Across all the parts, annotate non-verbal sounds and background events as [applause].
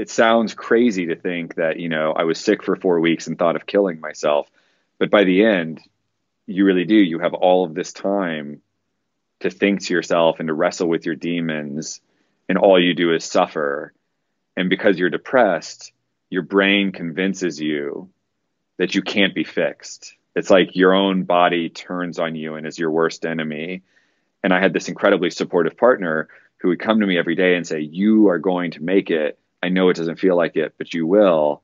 it sounds crazy to think that you know I was sick for four weeks and thought of killing myself, but by the end, you really do. You have all of this time to think to yourself and to wrestle with your demons, and all you do is suffer. And because you're depressed, your brain convinces you that you can't be fixed. It's like your own body turns on you and is your worst enemy. And I had this incredibly supportive partner who would come to me every day and say, You are going to make it. I know it doesn't feel like it, but you will.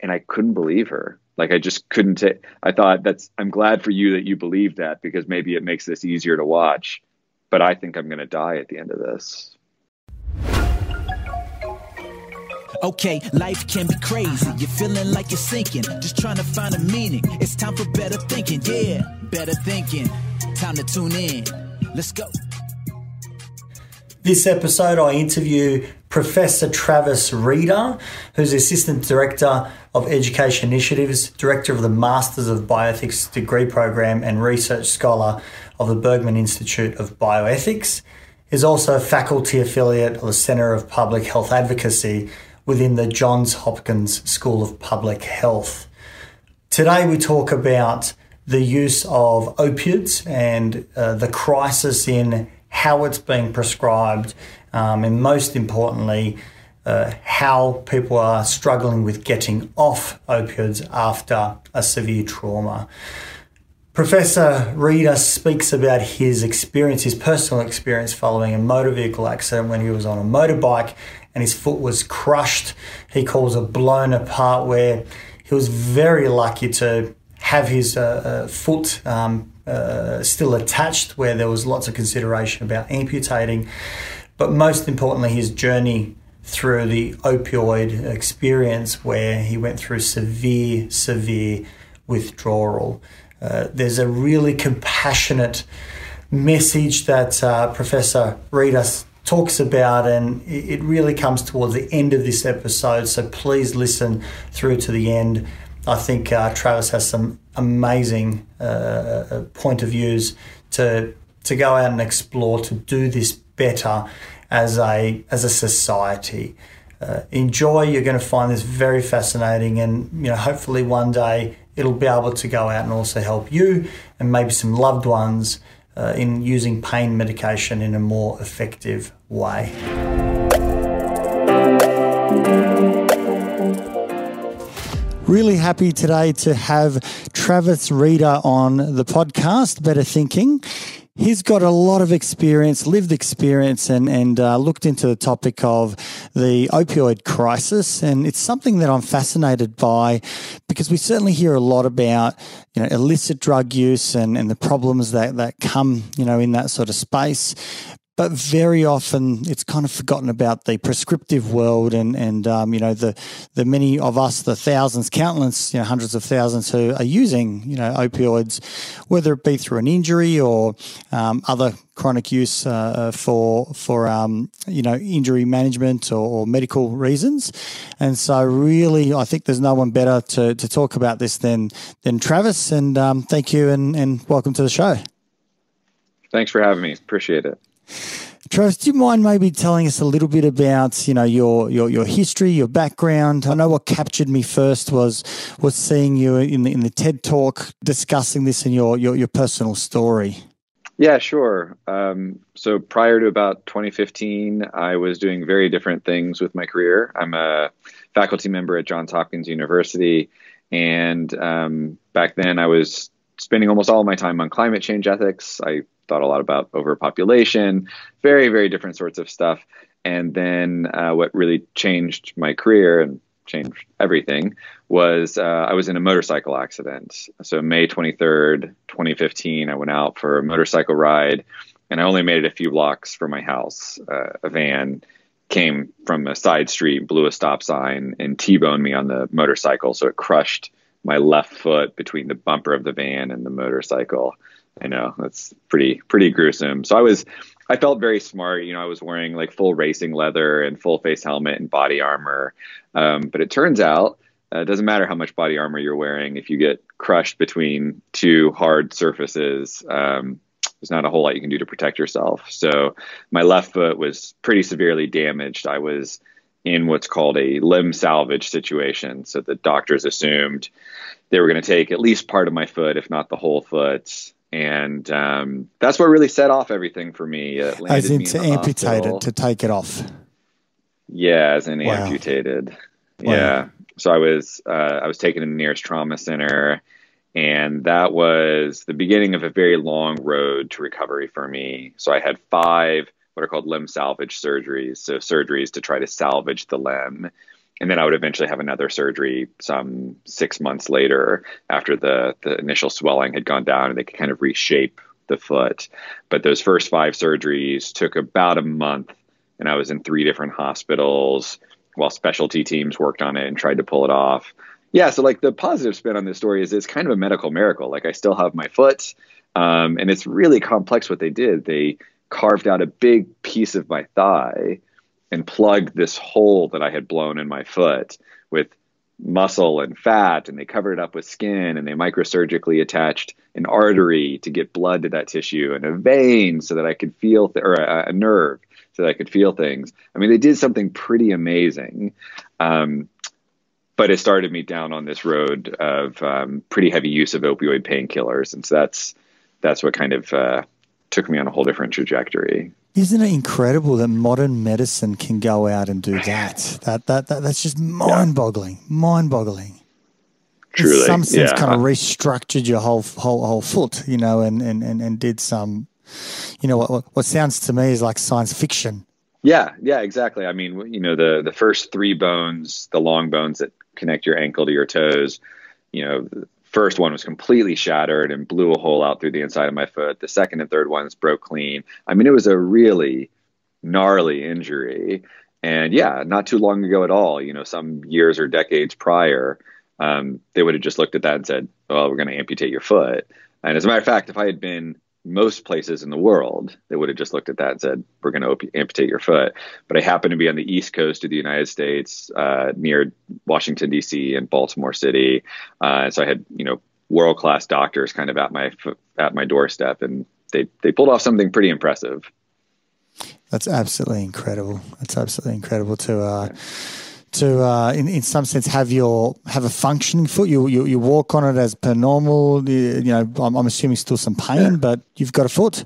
And I couldn't believe her. Like I just couldn't take I thought that's I'm glad for you that you believe that because maybe it makes this easier to watch. But I think I'm gonna die at the end of this. Okay, life can be crazy. You're feeling like you're sinking, just trying to find a meaning. It's time for better thinking. Yeah, better thinking. Time to tune in. Let's go. This episode, I interview Professor Travis Rieder, who's Assistant Director of Education Initiatives, Director of the Masters of Bioethics degree program, and Research Scholar of the Berman Institute of Bioethics. is also a faculty affiliate of the Centre of Public Health Advocacy within the Johns Hopkins School of Public Health. Today, we talk about the use of opiates and uh, the crisis in how it's being prescribed, um, and most importantly, uh, how people are struggling with getting off opioids after a severe trauma. Professor Rieder speaks about his experience, his personal experience following a motor vehicle accident when he was on a motorbike and his foot was crushed. He calls it blown apart, where he was very lucky to have his uh, uh, foot um, uh, still attached, where there was lots of consideration about amputating. But most importantly, his journey through the opioid experience, where he went through severe, severe withdrawal. Uh, there's a really compassionate message that uh, Professor Rieder talks about, and it really comes towards the end of this episode. So please listen through to the end. I think uh, Travis has some amazing uh, uh, point of views to to go out and explore to do this better as a as a society. Uh, enjoy. You're going to find this very fascinating, and you know, hopefully one day it'll be able to go out and also help you and maybe some loved ones uh, in using pain medication in a more effective way. Really happy today to have Travis Rieder on the podcast, Better Thinking he's got a lot of experience, lived experience, and and uh, looked into the topic of the opioid crisis, and it's something that I'm fascinated by because we certainly hear a lot about you know illicit drug use and and the problems that that come you know in that sort of space but very often it's kind of forgotten about the prescriptive world and and um, you know the the many of us the thousands countless you know hundreds of thousands who are using you know opioids whether it be through an injury or um, other chronic use uh, for for um, you know injury management or, or, medical reasons. And so really I think there's no one better to, to talk about this than than Travis. And um, thank you and, and welcome to the show. Thanks for having me. Appreciate it Travis, do you mind maybe telling us a little bit about you know your your your history, your background? I know what captured me first was was seeing you in the in the TED talk discussing this in your your, your personal story. Yeah, sure. Um, so prior to about 2015, I was doing very different things with my career. I'm a faculty member at Johns Hopkins University, and um, back then I was spending almost all my time on climate change ethics. I thought a lot about overpopulation, very, very different sorts of stuff. And then uh, what really changed my career and changed everything was uh, I was in a motorcycle accident. So May 23rd, 2015, I went out for a motorcycle ride and I only made it a few blocks from my house. Uh, a van came from a side street, blew a stop sign, and T-boned me on the motorcycle. So it crushed my left foot between the bumper of the van and the motorcycle. I know that's pretty pretty gruesome. So I was I felt very smart. You know, I was wearing like full racing leather and full face helmet and body armor. Um, but it turns out uh, it doesn't matter how much body armor you're wearing if you get crushed between two hard surfaces. Um, there's not a whole lot you can do to protect yourself. So my left foot was pretty severely damaged. I was in what's called a limb salvage situation. So the doctors assumed they were going to take at least part of my foot, if not the whole foot. And um, that's what really set off everything for me. as in to amputate it, to take it off. Yeah, as in wow. amputated. Wow. Yeah. So I was uh, I was taken to the nearest trauma center, and that was the beginning of a very long road to recovery for me. So I had five what are called limb salvage surgeries. So surgeries to try to salvage the limb. And then I would eventually have another surgery some six months later after the, the initial swelling had gone down and they could kind of reshape the foot. But those first five surgeries took about a month and I was in three different hospitals while specialty teams worked on it and tried to pull it off. Yeah, so like the positive spin on this story is it's kind of a medical miracle. Like I still have my foot, um, and it's really complex what they did. They carved out a big piece of my thigh and plugged this hole that I had blown in my foot with muscle and fat and they covered it up with skin and they microsurgically attached an artery to get blood to that tissue and a vein so that I could feel th- or a, a, nerve so that I could feel things. I mean, they did something pretty amazing. Um, but it started me down on this road of um, pretty heavy use of opioid painkillers, and so that's that's what kind of uh, took me on a whole different trajectory. Isn't it incredible that modern medicine can go out and do that? That that, that that's just mind-boggling, mind-boggling. Truly, in some sense, yeah. kind of restructured your whole whole whole foot, you know, and and and, and did some, you know, what what sounds to me is like science fiction. Yeah, yeah, exactly. I mean, you know, the the first three bones, the long bones that connect your ankle to your toes, you know, first one was completely shattered and blew a hole out through the inside of my foot. The second and third ones broke clean. I mean, it was a really gnarly injury. And yeah, not too long ago at all, you know, some years or decades prior, um, they would have just looked at that and said, well, we're going to amputate your foot. And as a matter of fact, if I had been most places in the world, they would have just looked at that and said, "We're going to op- amputate your foot." But I happened to be on the east coast of the United States, uh, near Washington D.C. and Baltimore City, uh, so I had you know world class doctors kind of at my at my doorstep, and they they pulled off something pretty impressive. That's absolutely incredible. That's absolutely incredible to. Uh, to uh, in, in some sense have your have a functioning foot. You you, you walk on it as per normal. You, you know, I'm, I'm, assuming still some pain, yeah. but you've got a foot.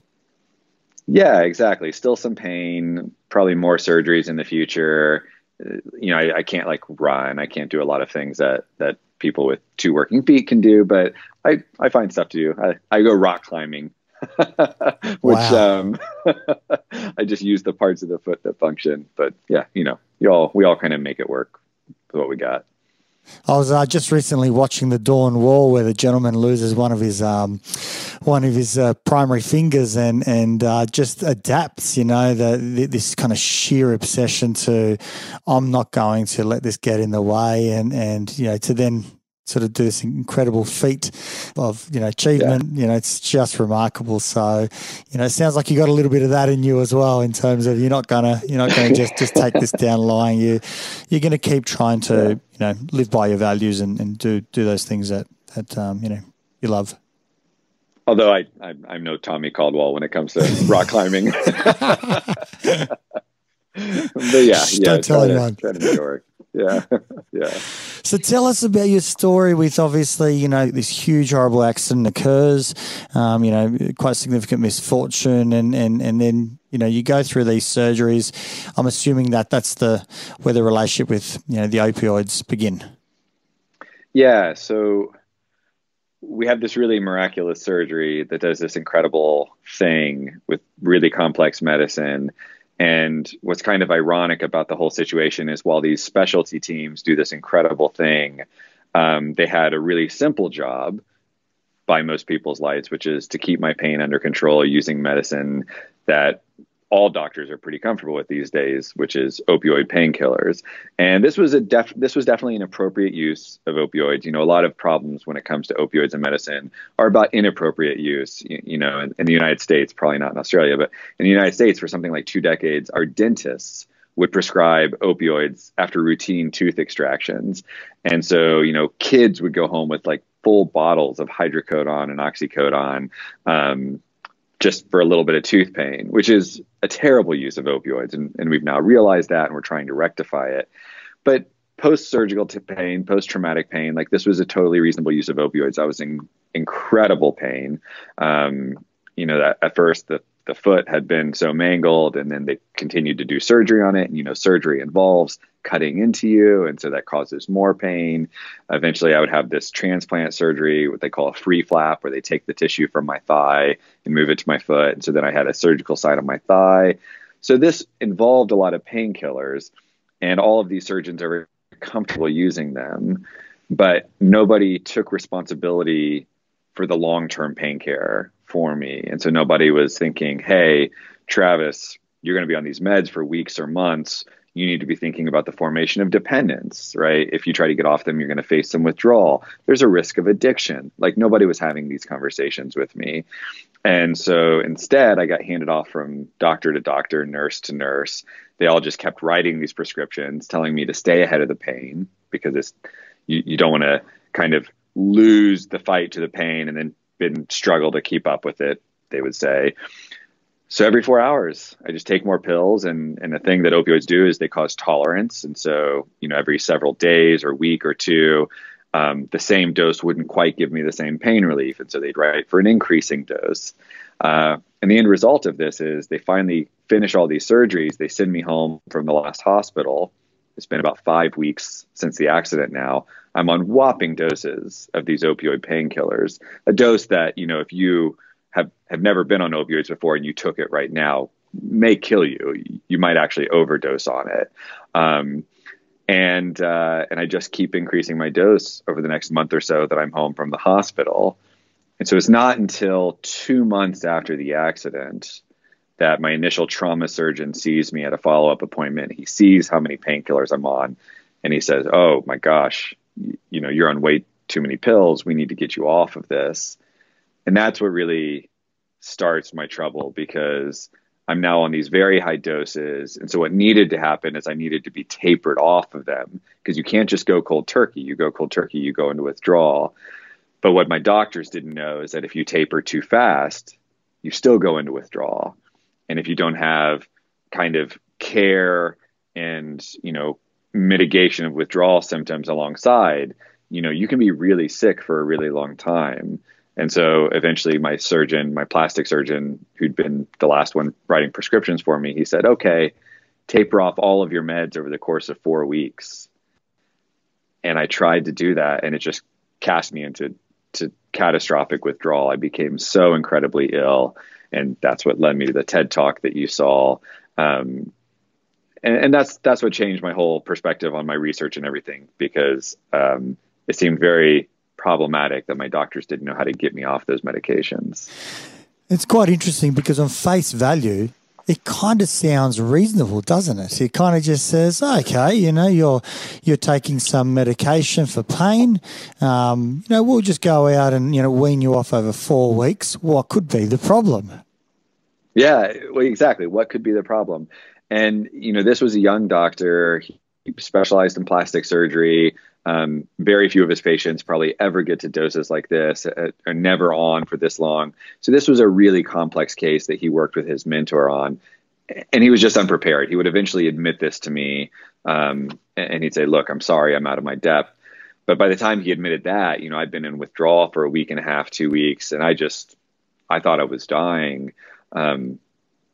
Yeah, exactly. Still some pain. Probably more surgeries in the future. Uh, you know, I, I can't like run. I can't do a lot of things that that people with two working feet can do. But I I find stuff to do. I, I go rock climbing [laughs] which um, [laughs] I just use the parts of the foot that function. But yeah, you know, you all we all kind of make it work with what we got. I was uh, just recently watching the Dawn Wall where the gentleman loses one of his um, one of his uh, primary fingers and and uh, just adapts. You know, the, the, this kind of sheer obsession to I'm not going to let this get in the way, and and you know to then sort of do this incredible feat of you know achievement. Yeah. You know, it's just remarkable. So, you know, it sounds like you got a little bit of that in you as well, in terms of you're not gonna you're not gonna just just take this down lying. You you're gonna keep trying to you know live by your values and, and do do those things that that um, you know you love. Although I, I I'm no Tommy Caldwell when it comes to rock climbing. [laughs] [laughs] but yeah, yeah, don't tell anyone. To, to yeah, [laughs] yeah. So tell us about your story with obviously, you know, this huge horrible accident occurs, um, you know, quite significant misfortune, and and and then you know you go through these surgeries. I'm assuming that that's the where the relationship with you know the opioids begin. Yeah. So we have this really miraculous surgery that does this incredible thing with really complex medicine and what's kind of ironic about the whole situation is while these specialty teams do this incredible thing, um, they had a really simple job by most people's lights, which is to keep my pain under control using medicine that all doctors are pretty comfortable with these days, which is opioid painkillers. And this was a def- this was definitely an appropriate use of opioids. You know, a lot of problems when it comes to opioids in medicine are about inappropriate use. You, you know, in, in the United States, probably not in Australia, but in the United States, for something like two decades, our dentists would prescribe opioids after routine tooth extractions. And so, you know, kids would go home with like full bottles of hydrocodone and oxycodone. Um, just for a little bit of tooth pain, which is a terrible use of opioids. And, and we've now realized that and we're trying to rectify it. But post surgical pain, post traumatic pain, like this was a totally reasonable use of opioids. I was in incredible pain. Um, you know, that at first the the foot had been so mangled and then they continued to do surgery on it. And you know surgery involves cutting into you and so that causes more pain. Eventually i would have this transplant surgery what they call a free flap where they take the tissue from my thigh and move it to my foot. And so then i had a surgical site on my thigh. So this involved a lot of painkillers and all of these surgeons are very comfortable using them. But nobody took responsibility for the long-term pain care for me. And so nobody was thinking, hey, Travis, you're going to be on these meds for weeks or months. You need to be thinking about the formation of dependence, right? If you try to get off them, you're going to face some withdrawal. There's a risk of addiction. Like nobody was having these conversations with me. And so instead, I got handed off from doctor to doctor, nurse to nurse. They all just kept writing these prescriptions, telling me to stay ahead of the pain because it's you, you don't want to kind of lose the fight to the pain and then been struggle to keep up with it, they would say. So every four hours, I just take more pills, and and the thing that opioids do is they cause tolerance, and so you know every several days or week or two, um, the same dose wouldn't quite give me the same pain relief, and so they'd write for an increasing dose. Uh, and the end result of this is they finally finish all these surgeries. They send me home from the last hospital. It's been about five weeks since the accident now. I'm on whopping doses of these opioid painkillers. A dose that, you know, if you have, have never been on opioids before and you took it right now, may kill you. You might actually overdose on it. Um, and uh, and I just keep increasing my dose over the next month or so that I'm home from the hospital. And so it's not until two months after the accident that my initial trauma surgeon sees me at a follow up appointment. He sees how many painkillers I'm on, and he says, "Oh my gosh, you know you're on way too many pills. We need to get you off of this. And that's what really starts my trouble because i'm now on these very high doses. And so what needed to happen is i needed to be tapered off of them because you can't just go cold turkey. You go cold turkey you go into withdrawal. But what my doctors didn't know is that if you taper too fast you still go into withdrawal and if you don't have kind of care and you know mitigation of withdrawal symptoms alongside, you know, you can be really sick for a really long time. And so eventually my surgeon, my plastic surgeon, who'd been the last one writing prescriptions for me, he said, okay, taper off all of your meds over the course of four weeks. And I tried to do that and it just cast me into to catastrophic withdrawal. I became so incredibly ill. And that's what led me to the TED talk that you saw. Um, and, and, that's that's what changed my whole perspective on my research and everything because um, it seemed very problematic that my doctors didn't know how to get me off those medications. It's quite interesting because on face value, it kind of sounds reasonable, doesn't it? It kind of just says, okay, you know, you're you're taking some medication for pain. Um, you know, we'll just go out and you know wean you off over four weeks. What could be the problem? Yeah, well, exactly. What could be the problem? And you know, this was a young doctor. He specialized in plastic surgery. Um, very few of his patients probably ever get to doses like this, uh, are never on for this long. So this was a really complex case that he worked with his mentor on, and he was just unprepared. He would eventually admit this to me, um, and he'd say, "Look, I'm sorry, I'm out of my depth." But by the time he admitted that, you know, I'd been in withdrawal for a week and a half, two weeks, and I just, I thought I was dying. Um,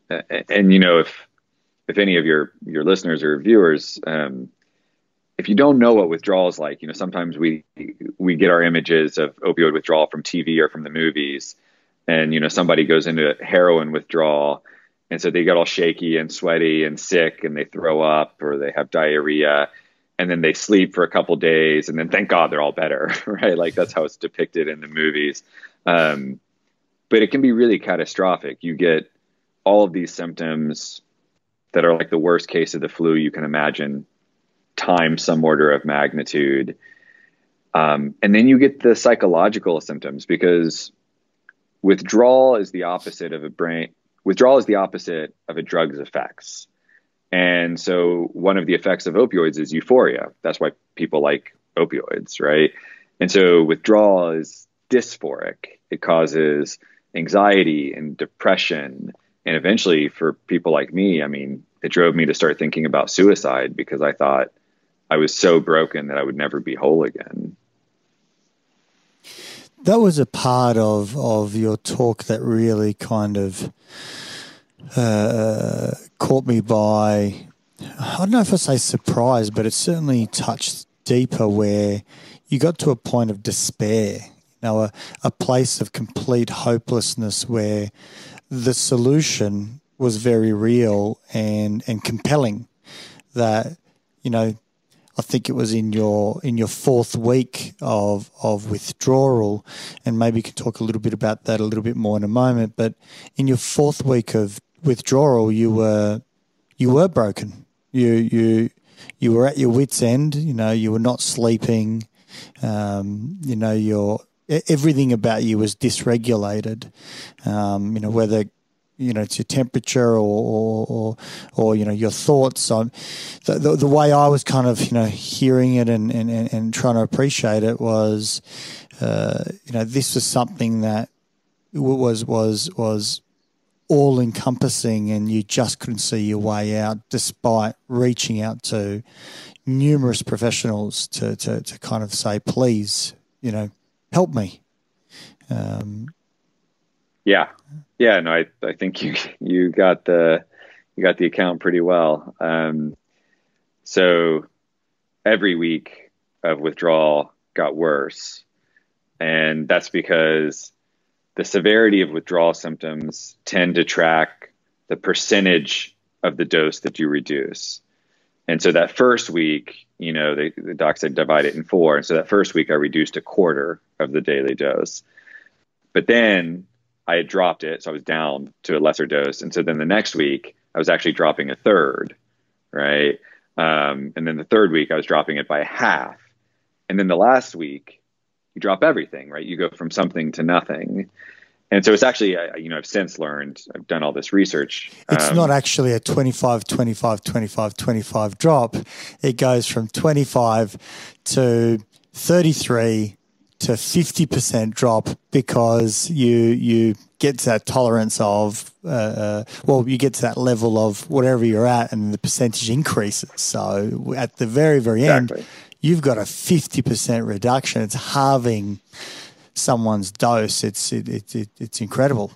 and, and you know, if if any of your your listeners or viewers, um, if you don't know what withdrawal is like, you know, sometimes we we get our images of opioid withdrawal from TV or from the movies, and you know, somebody goes into heroin withdrawal, and so they get all shaky and sweaty and sick, and they throw up or they have diarrhea, and then they sleep for a couple days, and then thank God they're all better, [laughs] right? Like that's how it's depicted in the movies. Um, but it can be really catastrophic. You get all of these symptoms that are like the worst case of the flu you can imagine, times some order of magnitude. Um, and then you get the psychological symptoms because withdrawal is the opposite of a brain. Withdrawal is the opposite of a drug's effects. And so one of the effects of opioids is euphoria. That's why people like opioids, right? And so withdrawal is dysphoric. It causes anxiety and depression. And eventually, for people like me, I mean, it drove me to start thinking about suicide because I thought I was so broken that I would never be whole again. That was a part of, of your talk that really kind of uh, caught me by, I don't know if I say surprise, but it certainly touched deeper where you got to a point of despair, you know, a, a place of complete hopelessness where the solution was very real and, and compelling that, you know, I think it was in your in your fourth week of of withdrawal, and maybe you can talk a little bit about that a little bit more in a moment. But in your fourth week of withdrawal, you were you were broken. You you you were at your wits' end. You know, you were not sleeping. Um, you know, your everything about you was dysregulated. Um, you know, whether you know it's your temperature or or, or, or you know your thoughts. on the, the, the way I was kind of you know hearing it and and, and trying to appreciate it was, uh, you know, this was something that was was was all encompassing and you just couldn't see your way out despite reaching out to numerous professionals to, to, to kind of say, please, you know, help me. Um, yeah. Yeah. No, I, I think you, you got the, you got the account pretty well. Um, so every week of withdrawal got worse. And that's because the severity of withdrawal symptoms tend to track the percentage of the dose that you reduce. And so that first week, you know, they, the doc said divide it in four. And so that first week, I reduced a quarter of the daily dose. But then I had dropped it. So I was down to a lesser dose. And so then the next week, I was actually dropping a third, right? Um, and then the third week, I was dropping it by half. And then the last week, you drop everything, right? You go from something to nothing. And so it's actually, you know, I've since learned, I've done all this research. It's um, not actually a 25, 25, 25, 25 drop. It goes from 25 to 33 to 50% drop because you, you get to that tolerance of, uh, uh, well, you get to that level of whatever you're at and the percentage increases. So at the very, very exactly. end, you've got a 50% reduction. It's halving someone's dose. It's, it, it, it, it's incredible.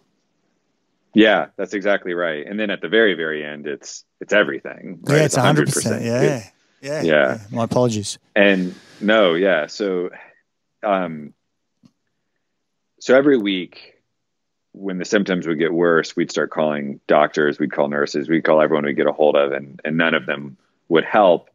Yeah, that's exactly right. And then at the very, very end, it's, it's everything. Right? Yeah, it's, 100%. 100%. Yeah. yeah. Yeah. Yeah. My apologies. And no, yeah. So, um, so every week when the symptoms would get worse, we'd start calling doctors, we'd call nurses, we'd call everyone we'd get a hold of, and, and none of them would help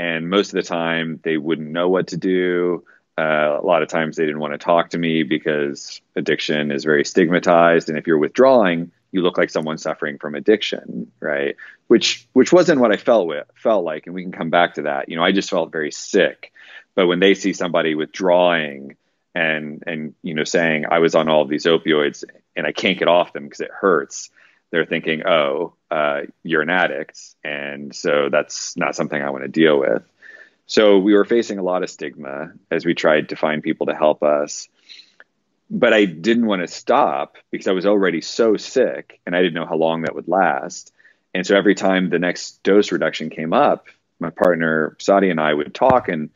and most of the time they wouldn't know what to do. Uh, a lot of times they didn't want to talk to me because addiction is very stigmatized, and if you're withdrawing, you look like someone suffering from addiction, right? Which which wasn't what I felt with, felt like, and we can come back to that. You know, I just felt very sick. But when they see somebody withdrawing and and you know saying I was on all these opioids and I can't get off them because it hurts, they're thinking, oh, uh, you're an addict. And so that's not something I want to deal with. So we were facing a lot of stigma as we tried to find people to help us. But I didn't want to stop because I was already so sick and I didn't know how long that would last. And so every time the next dose reduction came up, my partner Sadi and I would talk and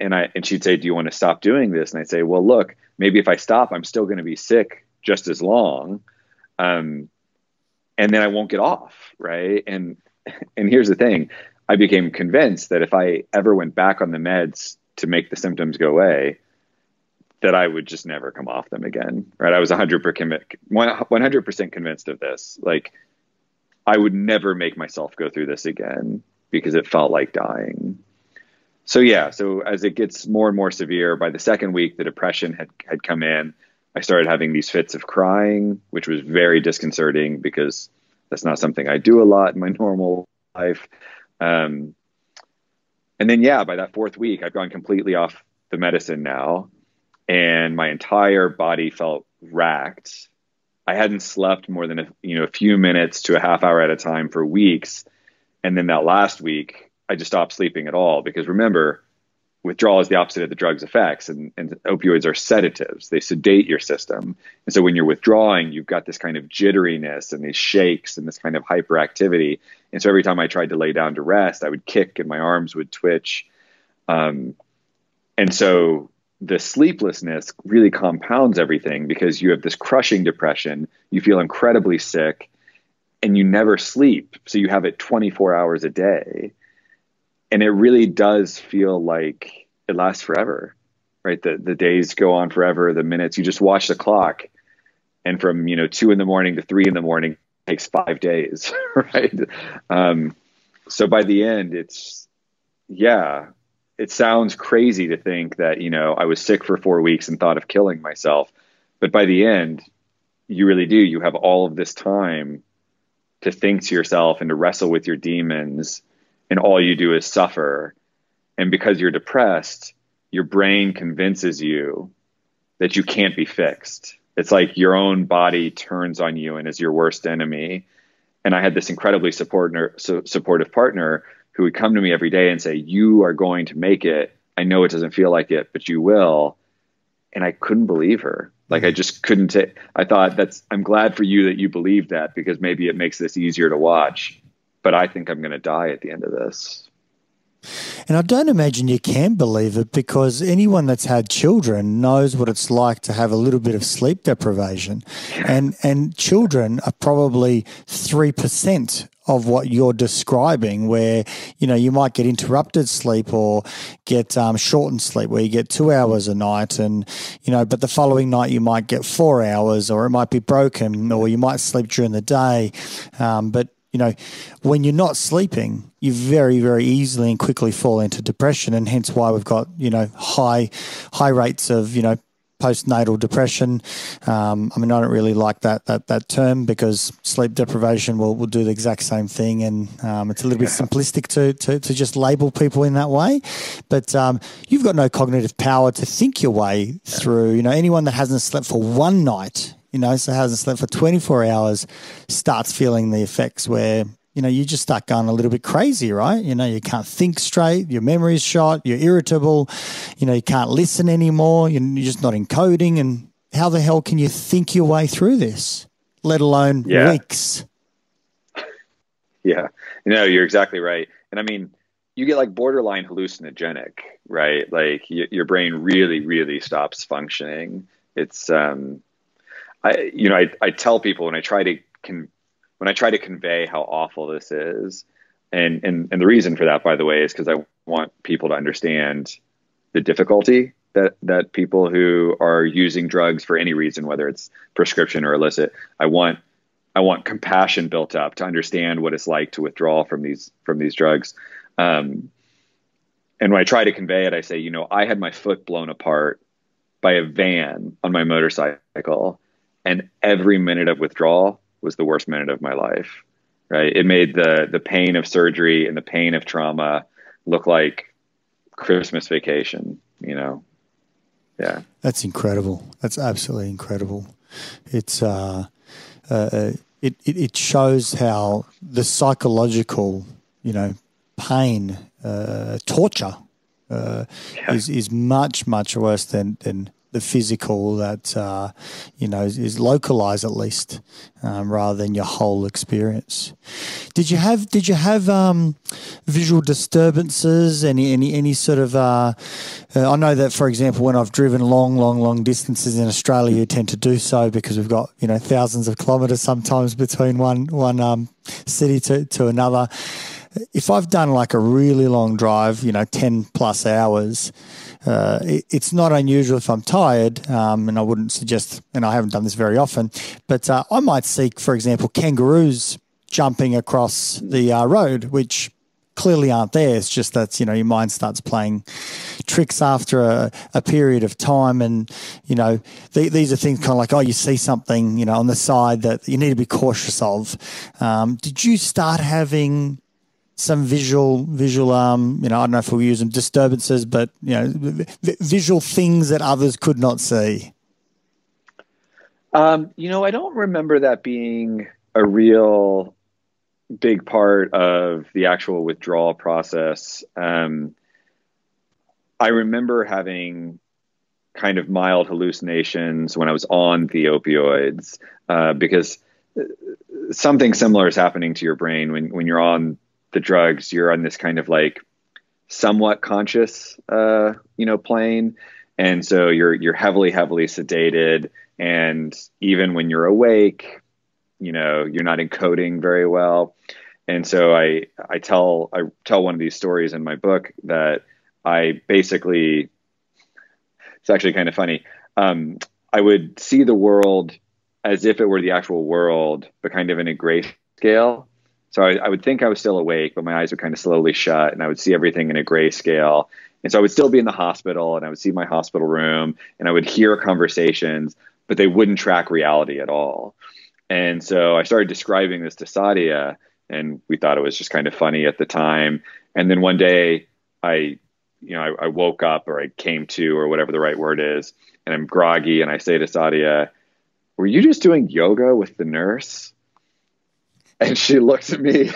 and I and she'd say, "Do you want to stop doing this?" And I'd say, "Well, look, maybe if I stop, I'm still going to be sick just as long." Um, and then I won't get off, right? And and here's the thing, I became convinced that if I ever went back on the meds to make the symptoms go away, that I would just never come off them again, right? I was 100% 100% convinced of this. Like I would never make myself go through this again because it felt like dying. So yeah, so as it gets more and more severe, by the second week, the depression had had come in. I started having these fits of crying, which was very disconcerting because that's not something I do a lot in my [laughs] normal life. Um, and then, yeah, by that fourth week, I've gone completely off the medicine now, and my entire body felt racked. I hadn't slept more than a you know a few minutes to a half hour at a time for weeks, and then that last week, I just stopped sleeping at all because remember, withdrawal is the opposite of the drug's effects and, and opioids are sedatives. They sedate your system. And so when you're withdrawing you've got this kind of jitteriness and these shakes and this kind of hyperactivity. And so every time i tried to lay down to rest i would kick and my arms would twitch. Um, and so the sleeplessness really compounds everything because you have this crushing depression you feel incredibly sick and you never sleep. So you have it 24 hours a day and it really does feel like it lasts forever right? The the days go on forever. The minutes you just watch the clock. And from you know two in the morning to three in the morning takes five days [laughs] right? Um, so by the end it's yeah it sounds crazy to think that you know i was sick for four weeks and thought of killing myself. But by the end you really do. You have all of this time to think to yourself and to wrestle with your demons and all you do is suffer. And because you're depressed, your brain convinces you that you can't be fixed. It's like your own body turns on you and is your worst enemy. And I had this incredibly support, supportive partner who would come to me every day and say, You are going to make it. I know it doesn't feel like it, but you will. And I couldn't believe her. Like I just couldn't. take I thought that's. I'm glad for you that you believe that because maybe it makes this easier to watch but I think I'm going to die at the end of this. And I don't imagine you can believe it because anyone that's had children knows what it's like to have a little bit of sleep deprivation. And and children are probably 3% of what you're describing, where you know you might get interrupted sleep or get um, shortened sleep, where you get two hours a night, and you know, but the following night you might get four hours, or it might be broken, or you might sleep during the day. Um, but you know, when you're not sleeping, you very, very easily and quickly fall into depression, and hence why we've got you know high, high rates of you know postnatal depression. Um, I mean, I don't really like that that that term because sleep deprivation will, will do the exact same thing, and um, it's a little bit simplistic to, to, to just label people in that way. But um, you've got no cognitive power to think your way through. You know, anyone that hasn't slept for one night you know, so hasn't slept for 24 hours, starts feeling the effects where, you know, you just start going a little bit crazy, right? You know, you can't think straight, your memory's shot, you're irritable, you know, you can't listen anymore, you're, just not encoding. And how the hell can you think your way through this, let alone yeah. weeks? Yeah, No, you're exactly right. And I mean, you get like borderline hallucinogenic, right? Like y- your brain really, really stops functioning. It's, um, I, you know, I, I tell people when I try to con- when I try to convey how awful this is, and and and the reason for that, by the way, is because I want people to understand the difficulty that that people who are using drugs for any reason, whether it's prescription or illicit, I want I want compassion built up to understand what it's like to withdraw from these from these drugs. Um, and when I try to convey it, I say, you know, I had my foot blown apart by a van on my motorcycle and every minute of withdrawal was the worst minute of my life right? It made the the pain of surgery and the pain of trauma look like christmas vacation you know? Yeah. That's incredible. That's absolutely incredible. It's uh, uh it, it it shows how the psychological you know pain uh, torture uh, yeah. is is much much worse than than the physical that uh, you know is, localized at least um, rather than your whole experience. Did you have did you have um, visual disturbances? Any any any sort of? Uh, uh, I know that for example, when I've driven long long long distances in Australia, you tend to do so because we've got you know thousands of kilometres sometimes between one one um, city to to another. If I've done like a really long drive, you know, ten plus hours uh, it, it's not unusual if I'm tired, um, and I wouldn't suggest, and I haven't done this very often, but uh, I might seek, for example, kangaroos jumping across the uh, road, which clearly aren't there. It's just that, you know, your mind starts playing tricks after a, a period of time. And, you know, the, these are things kind of like, oh, you see something, you know, on the side that you need to be cautious of. Um, did you start having some visual visual um you know I don't know if we use them disturbances, but you know v- visual things that others could not see. Um, you know, I don't remember that being a real big part of the actual withdrawal process. Um, I remember having kind of mild hallucinations when I was on the opioids uh, because uh, something similar is happening to your brain when when you're on the drugs. You're on this kind of like somewhat conscious, uh, you know, plane, and so you're you're heavily heavily sedated, and even when you're awake, you know, you're not encoding very well. And so I I tell I tell one of these stories in my book that I basically it's actually kind of funny. Um, I would see the world as if it were the actual world, but kind of in a gray scale. So I, I, would think I was still awake, but my eyes would kind of slowly shut, and I would see everything in a gray scale. And so I would still be in the hospital, and I would see my hospital room, and I would hear conversations, but they wouldn't track reality at all. And so I started describing this to Sadia, and we thought it was just kind of funny at the time. And then one day, I you know, I, I, woke up or I came to or whatever the right word is, and I'm groggy, and I say to Sadia, "Were you just doing yoga with the nurse?" And she looked at me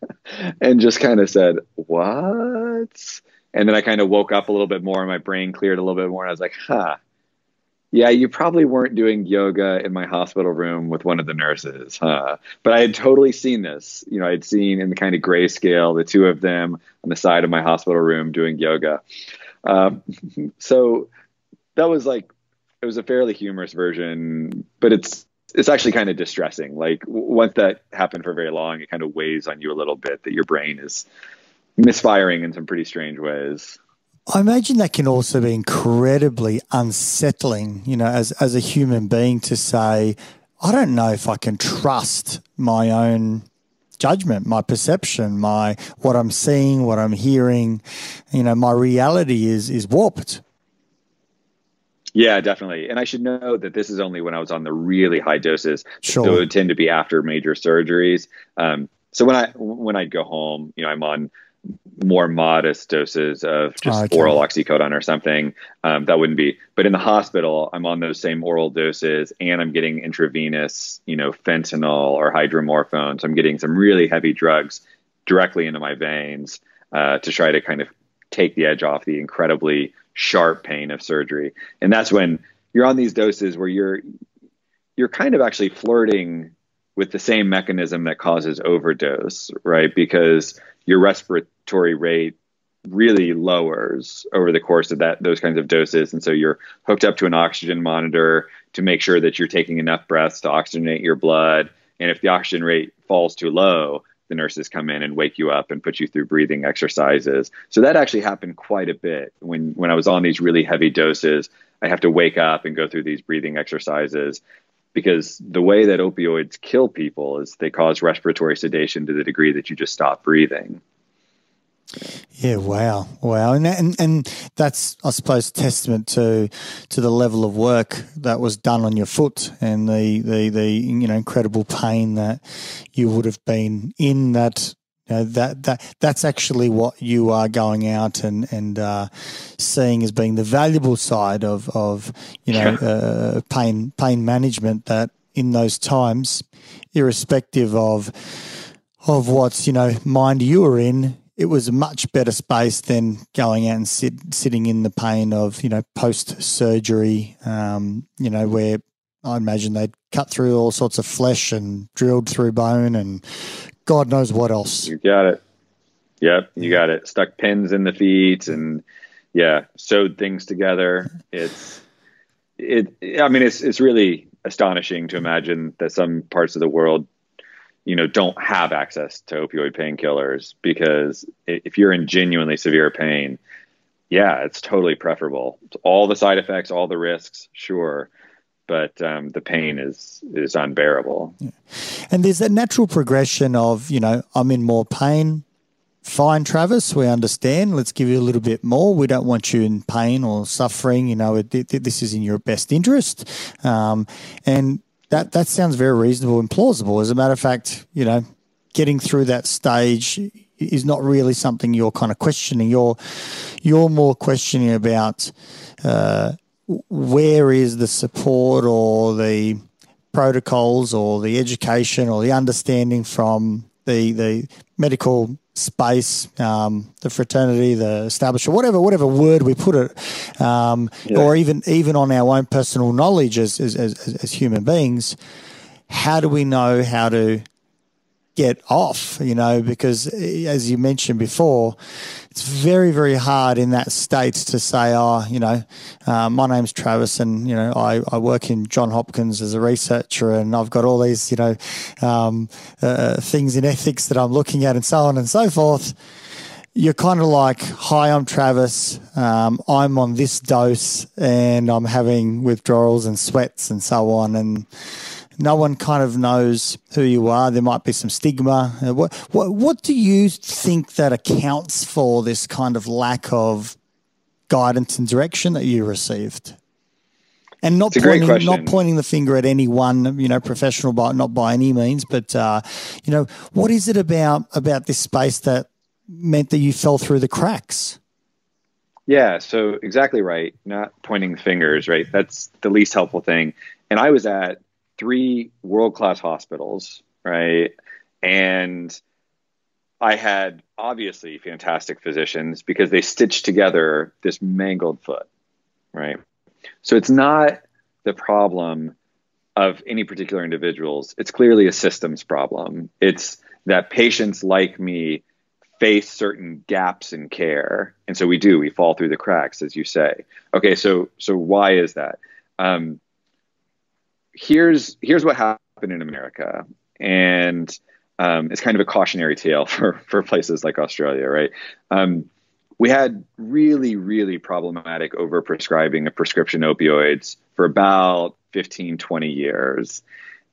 [laughs] and just kind of said, "What?" And then I kind of woke up a little bit more, and my brain cleared a little bit more, and I was like, "Huh." Yeah, you probably weren't doing yoga in my hospital room with one of the nurses, huh? But I had totally seen this. You know, I'd seen in the kind of grayscale the two of them on the side of my hospital room doing yoga. Um, [laughs] so that was like, it was a fairly humorous version, but it's it's actually kind of distressing. Like once that happened for very long, it kind of weighs on you a little bit that your brain is misfiring in some pretty strange ways. I imagine that can also be incredibly unsettling, you know, as, as a human being to say, I don't know if I can trust my own judgment, my perception, my what I'm seeing, what I'm hearing, you know, my reality is is warped. Yeah, definitely. And I should know that this is only when I was on the really high doses. Sure. So it would tend to be after major surgeries. Um, so when I when I go home, you know, I'm on more modest doses of just okay. oral oxycodone or something. Um, that wouldn't be. But in the hospital, I'm on those same oral doses, and I'm getting intravenous, you know, fentanyl or hydromorphone. So I'm getting some really heavy drugs directly into my veins uh, to try to kind of take the edge off the incredibly sharp pain of surgery. And that's when you're on these doses where you're you're kind of actually flirting with the same mechanism that causes overdose, right? Because your respiratory rate really lowers over the course of that those kinds of doses and so you're hooked up to an oxygen monitor to make sure that you're taking enough breaths to oxygenate your blood and if the oxygen rate falls too low the nurses come in and wake you up and put you through breathing exercises so that actually happened quite a bit when when I was on these really heavy doses I have to wake up and go through these breathing exercises because the way that opioids kill people is they cause respiratory sedation to the degree that you just stop breathing. Yeah, wow, wow, and and and that's I suppose testament to to the level of work that was done on your foot and the the the you know incredible pain that you would have been in that you know, that that that's actually what you are going out and and uh, seeing as being the valuable side of of you know uh, pain pain management. That in those times, irrespective of of what's you know mind you were in, it was a much better space than going out and sit, sitting in the pain of you know post surgery. Um, you know where I imagine they'd cut through all sorts of flesh and drilled through bone and God knows what else. You got it. Yep, you got it. Stuck pins in the feet and yeah, sewed things together. It's it. I mean, it's it's really astonishing to imagine that some parts of the world, you know, don't have access to opioid painkillers because if you're in genuinely severe pain, yeah, it's totally preferable. All the side effects, all the risks, sure, but um, the pain is is unbearable. Yeah. And there's that natural progression of you know I'm in more pain. Fine, Travis, we understand. Let's give you a little bit more. We don't want you in pain or suffering. You know, it, it, this is in your best interest, um, and that that sounds very reasonable and plausible. As a matter of fact, you know, getting through that stage is not really something you're kind of questioning. You're you're more questioning about. Uh, where is the support or the protocols or the education or the understanding from the the medical space, um, the fraternity, the establishment, whatever whatever word we put it, um, yeah. or even even on our own personal knowledge as, as as, as human beings, how do we know how to get off, you know, because eh, as you mentioned before, it's very, very hard in that state to say, oh, you know, uh, my name's Travis and, you know, I, I work in John Hopkins as a researcher and I've got all these, you know, um, uh, things in ethics that I'm looking at and so on and so forth. You're kind of like, hi, I'm Travis. Um, I'm on this dose and I'm having withdrawals and sweats and so on. And, no one kind of knows who you are. There might be some stigma. Uh, what, what, what do you think that accounts for this kind of lack of guidance and direction that you received? And not pointing, not pointing the finger at any one, you know, professional, but not by any means. But uh, you know, what is it about about this space that meant that you fell through the cracks? Yeah, so exactly right. Not pointing fingers, right? That's the least helpful thing. And I was at three world class hospitals, right? And I had obviously fantastic physicians because they stitched together this mangled foot, right? So it's not the problem of any particular individuals. It's clearly a systems problem. It's that patients like me face certain gaps in care, and so we do. We fall through the cracks, as you say. Okay, so so why is that? Um, here's here's what happened in America, and um, it's kind of a cautionary tale [laughs] for for places like Australia, right? Um, we had really really problematic overprescribing of prescription opioids for about 15 20 years.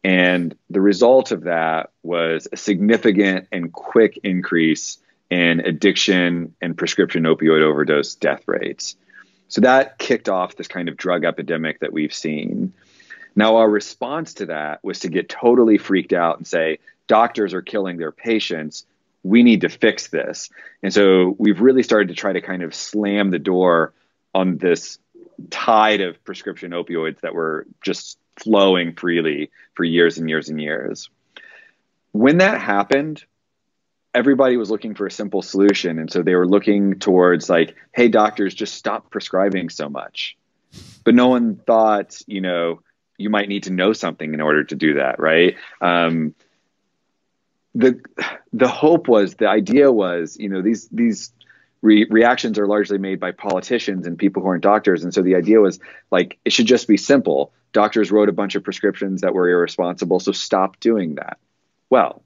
And the result of that was a significant and quick increase in addiction and prescription opioid overdose death rates. So that kicked off this kind of drug epidemic that we've seen now, our response to that was to get totally freaked out and say, doctors are killing their patients. We need to fix this. And so we've really started to try to kind of slam the door on this tide of prescription opioids that were just flowing freely for years and years and years. When that happened, everybody was looking for a simple solution. And so they were looking towards, like, hey, doctors, just stop prescribing so much. But no one thought, you know, you might need to know something in order to do that, right? Um, the the hope was the idea was you know these these re- reactions are largely made by politicians and people who aren't doctors, and so the idea was like it should just be simple. Doctors wrote a bunch of prescriptions that were irresponsible, so stop doing that. Well,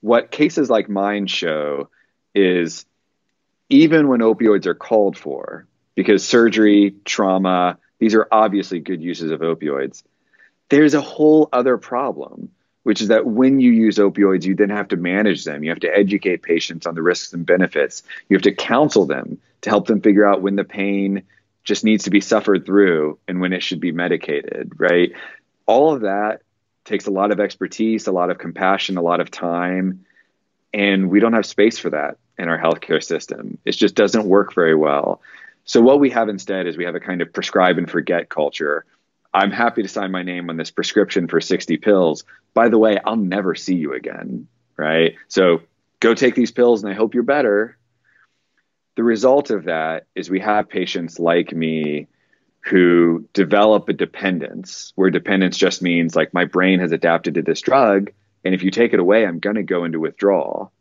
what cases like mine show is even when opioids are called for, because surgery, trauma, these are obviously good uses of opioids. There's a whole other problem, which is that when you use opioids, you then have to manage them. You have to educate patients on the risks and benefits. You have to counsel them to help them figure out when the pain just needs to be suffered through and when it should be medicated, right? All of that takes a lot of expertise, a lot of compassion, a lot of time. And we don't have space for that in our healthcare system. It just doesn't work very well. So what we have instead is we have a kind of prescribe and forget culture. I'm happy to sign my name on this prescription for 60 pills. By the way, I'll never see you again, right? So go take these pills and I hope you're better. The result of that is we have patients like me who develop a dependence where dependence just means like my brain has adapted to this drug and if you take it away I'm going to go into withdrawal.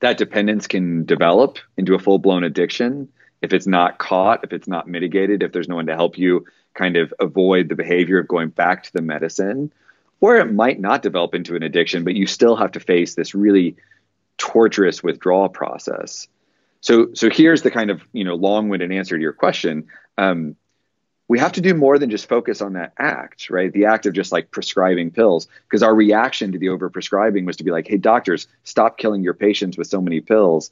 That dependence can develop into a full-blown addiction if it's not caught, if it's not mitigated, if there's no one to help you kind of avoid the behavior of going back to the medicine, or it might not develop into an addiction, but you still have to face this really torturous withdrawal process. So, so here's the kind of you know long-winded answer to your question. Um, we have to do more than just focus on that act, right? The act of just like prescribing pills, because our reaction to the overprescribing was to be like, "Hey, doctors, stop killing your patients with so many pills."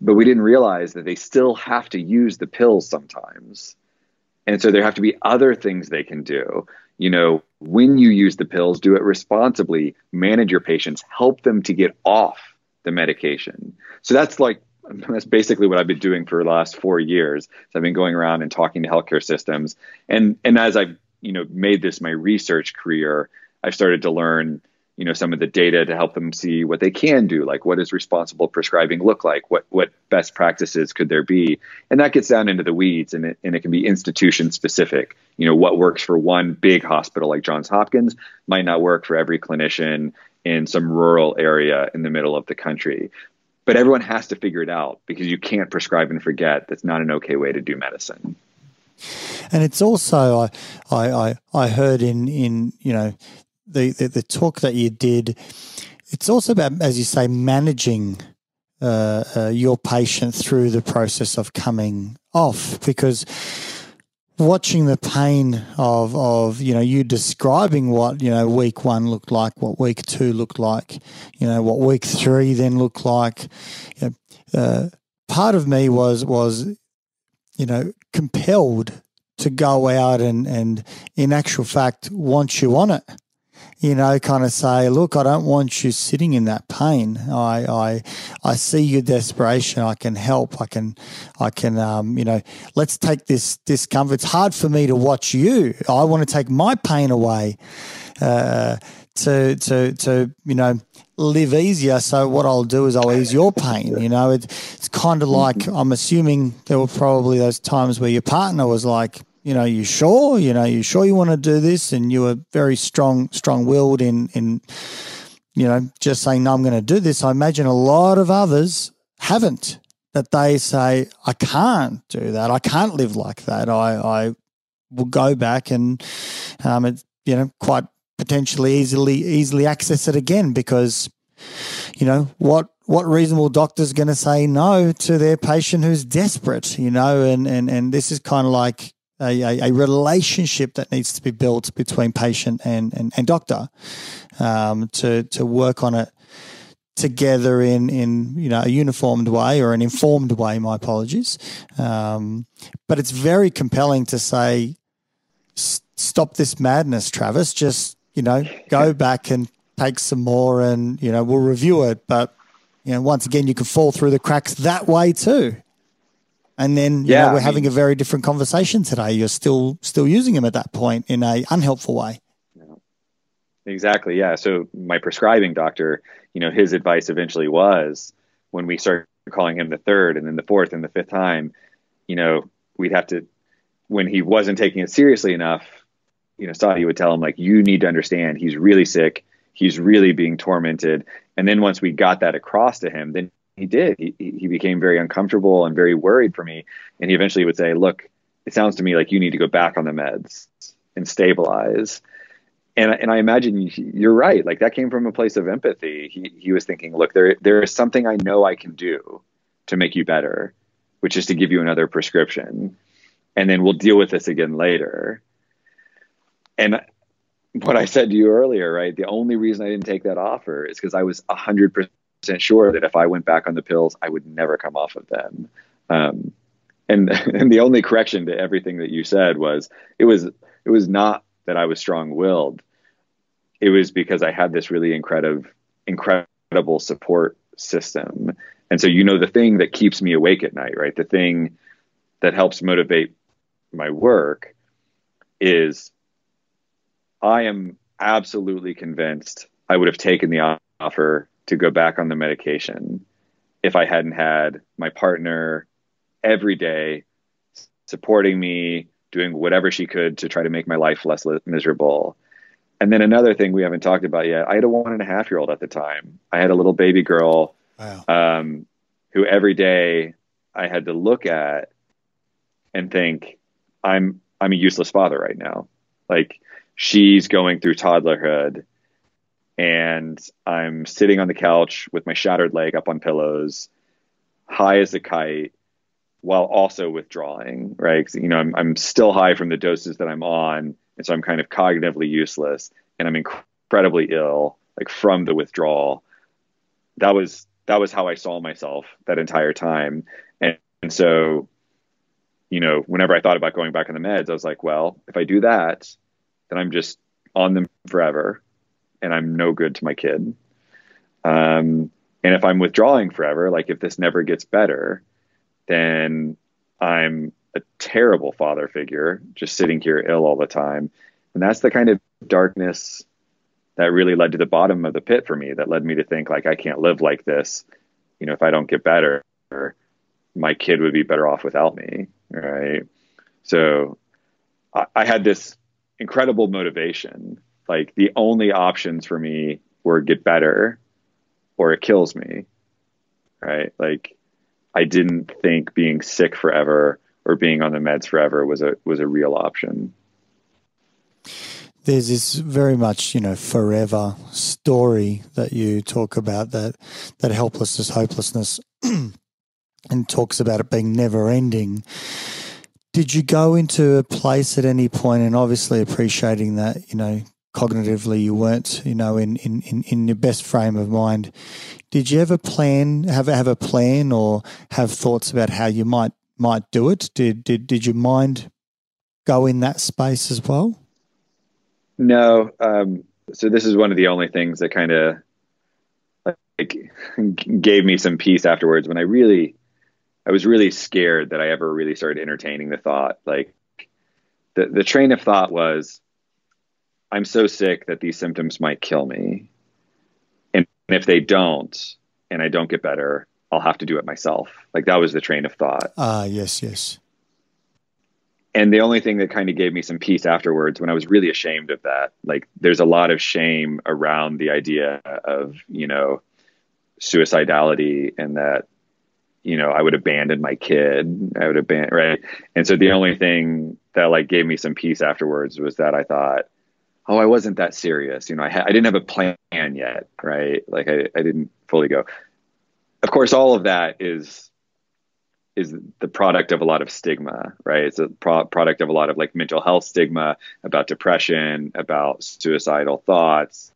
But we didn't realize that they still have to use the pills sometimes. And so there have to be other things they can do. You know, when you use the pills, do it responsibly, manage your patients, help them to get off the medication. So that's like [laughs] that's basically what I've been doing for the last four years. So I've been going around and talking to healthcare systems, and and as I've you know made this my research career, I've started to learn you know some of the data to help them see what they can do like what does responsible prescribing look like? What what best practices could there be? And that gets down into the weeds and it, and it can be institution specific. You know what works for one big hospital like johns hopkins might not work for every clinician in some rural area in the middle of the country. But everyone has to figure it out because you can't prescribe and forget. That's not an okay way to do medicine. And it's also I I I heard in in you know the, the, the talk that you did, it's also about, as you say, managing uh, uh, your patient through the process of coming off because watching the pain of of you know you describing what you know week one looked like, what week two looked like, you know what week three then looked like. You know, uh, part of me was was you know compelled to go out and and in actual fact want you on it you know, kind of say, look, I don't want you sitting in that pain. I, I, I see your desperation. I can help. I can, I can, um, you know, let's take this discomfort. It's hard for me to watch you. I want to take my pain away, uh, to, to, to, you know, live easier. So what I'll do is I'll ease your pain. You know, it, it's kind of like I'm assuming there were probably those times where your partner was like, you know, you sure? You know, you sure you want to do this? And you were very strong, strong willed in, in, you know, just saying, no, I'm going to do this. I imagine a lot of others haven't, that they say, I can't do that. I can't live like that. I, I will go back and, um, it, you know, quite potentially easily, easily access it again because, you know, what, what reasonable doctor is going to say no to their patient who's desperate, you know, and, and, and this is kind of like, a, a, relationship that needs to be built between patient and, and, and doctor um, to, to work on it together in, in you know a uniformed way or an informed way. My apologies, um, but it's very compelling to say, stop this madness, Travis. Just you know, go [laughs] back and take some more, and you know we'll review it. But you know, once again, you can fall through the cracks that way too and then yeah, know, we're I having mean, a very different conversation today. You're still still using them at that point in a unhelpful way. Exactly. Yeah. So my prescribing doctor, you know, his advice eventually was when we started calling him the third and then the fourth and the fifth time, you know, we'd have to when he wasn't taking it seriously enough, you know, Sadia would tell him like, you need to understand he's really sick. He's really being tormented. And then once we got that across to him, then he did. He, he became very uncomfortable and very worried for me. And he eventually would say, Look, it sounds to me like you need to go back on the meds and stabilize. And, and I imagine you're right. Like that came from a place of empathy. He, he was thinking, look, there, there is something I know I can do to make you better, which is to give you another prescription. And then we'll deal with this again later. And what I said to you earlier, right? The only reason I didn't take that offer is because I was 100% sure that if I went back on the pills, I would never come off of them. Um, and [laughs] and the only correction to everything that you said was it was it was not that I was strong willed. It was because I had this really incredible incredible support system. And so you know the thing that keeps me awake at night, right? The thing that helps motivate my work is I am absolutely convinced I would have taken the offer to go back on the medication if I hadn't had my partner every day supporting me, doing whatever she could to try to make my life less miserable. And then another thing we haven't talked about yet, I had a one and a half year old at the time. I had a little baby girl wow. um, who every day I had to look at and think, I'm I'm a useless father right now. Like she's going through toddlerhood and I'm sitting on the couch with my shattered leg up on pillows, high as a kite, while also withdrawing. Right? You know, I'm I'm still high from the doses that I'm on, and so I'm kind of cognitively useless, and I'm incredibly ill, like from the withdrawal. That was that was how I saw myself that entire time, and, and so, you know, whenever I thought about going back on the meds, I was like, well, if I do that, then I'm just on them forever and I'm no good to my kid. Um, and if I'm withdrawing forever, like if this never gets better, then I'm a terrible father figure, just sitting here ill all the time. And that's the kind of darkness that really led to the bottom of the pit for me. That led me to think like I can't live like this. You know, if I don't get better, my kid would be better off without me, right? So I, I had this incredible motivation. Like the only options for me were get better or it kills me, right? Like I didn't think being sick forever or being on the meds forever was a was a real option. There's this very much, you know, forever story that you talk about that that helplessness, hopelessness, [clears throat] and talks about it being never ending. Did you go into a place at any point, and obviously appreciating that, you know, cognitively you weren't, you know, in, in, in, in your best frame of mind. Did you ever plan, have have a plan or have thoughts about how you might might do it? Did did did your mind go in that space as well? No. Um, so this is one of the only things that kind of like [laughs] gave me some peace afterwards when I really, I was really scared that I ever really started entertaining the thought. Like the the train of thought was, I'm so sick that these symptoms might kill me, and if they don't, and I don't get better, I'll have to do it myself. Like that was the train of thought. Ah, uh, yes, yes. And the only thing that kind of gave me some peace afterwards when I was really ashamed of that, like there's a lot of shame around the idea of, you know, suicidality and that, you know, I would abandon my kid. I would abandon, right? And so the only thing that like gave me some peace afterwards was that I thought, oh, I wasn't that serious. You know, I, ha- I didn't have a plan yet, right? Like I, I didn't fully go of course, all of that is is the product of a lot of stigma, right? It's a pro- product of a lot of like mental health stigma about depression, about suicidal thoughts.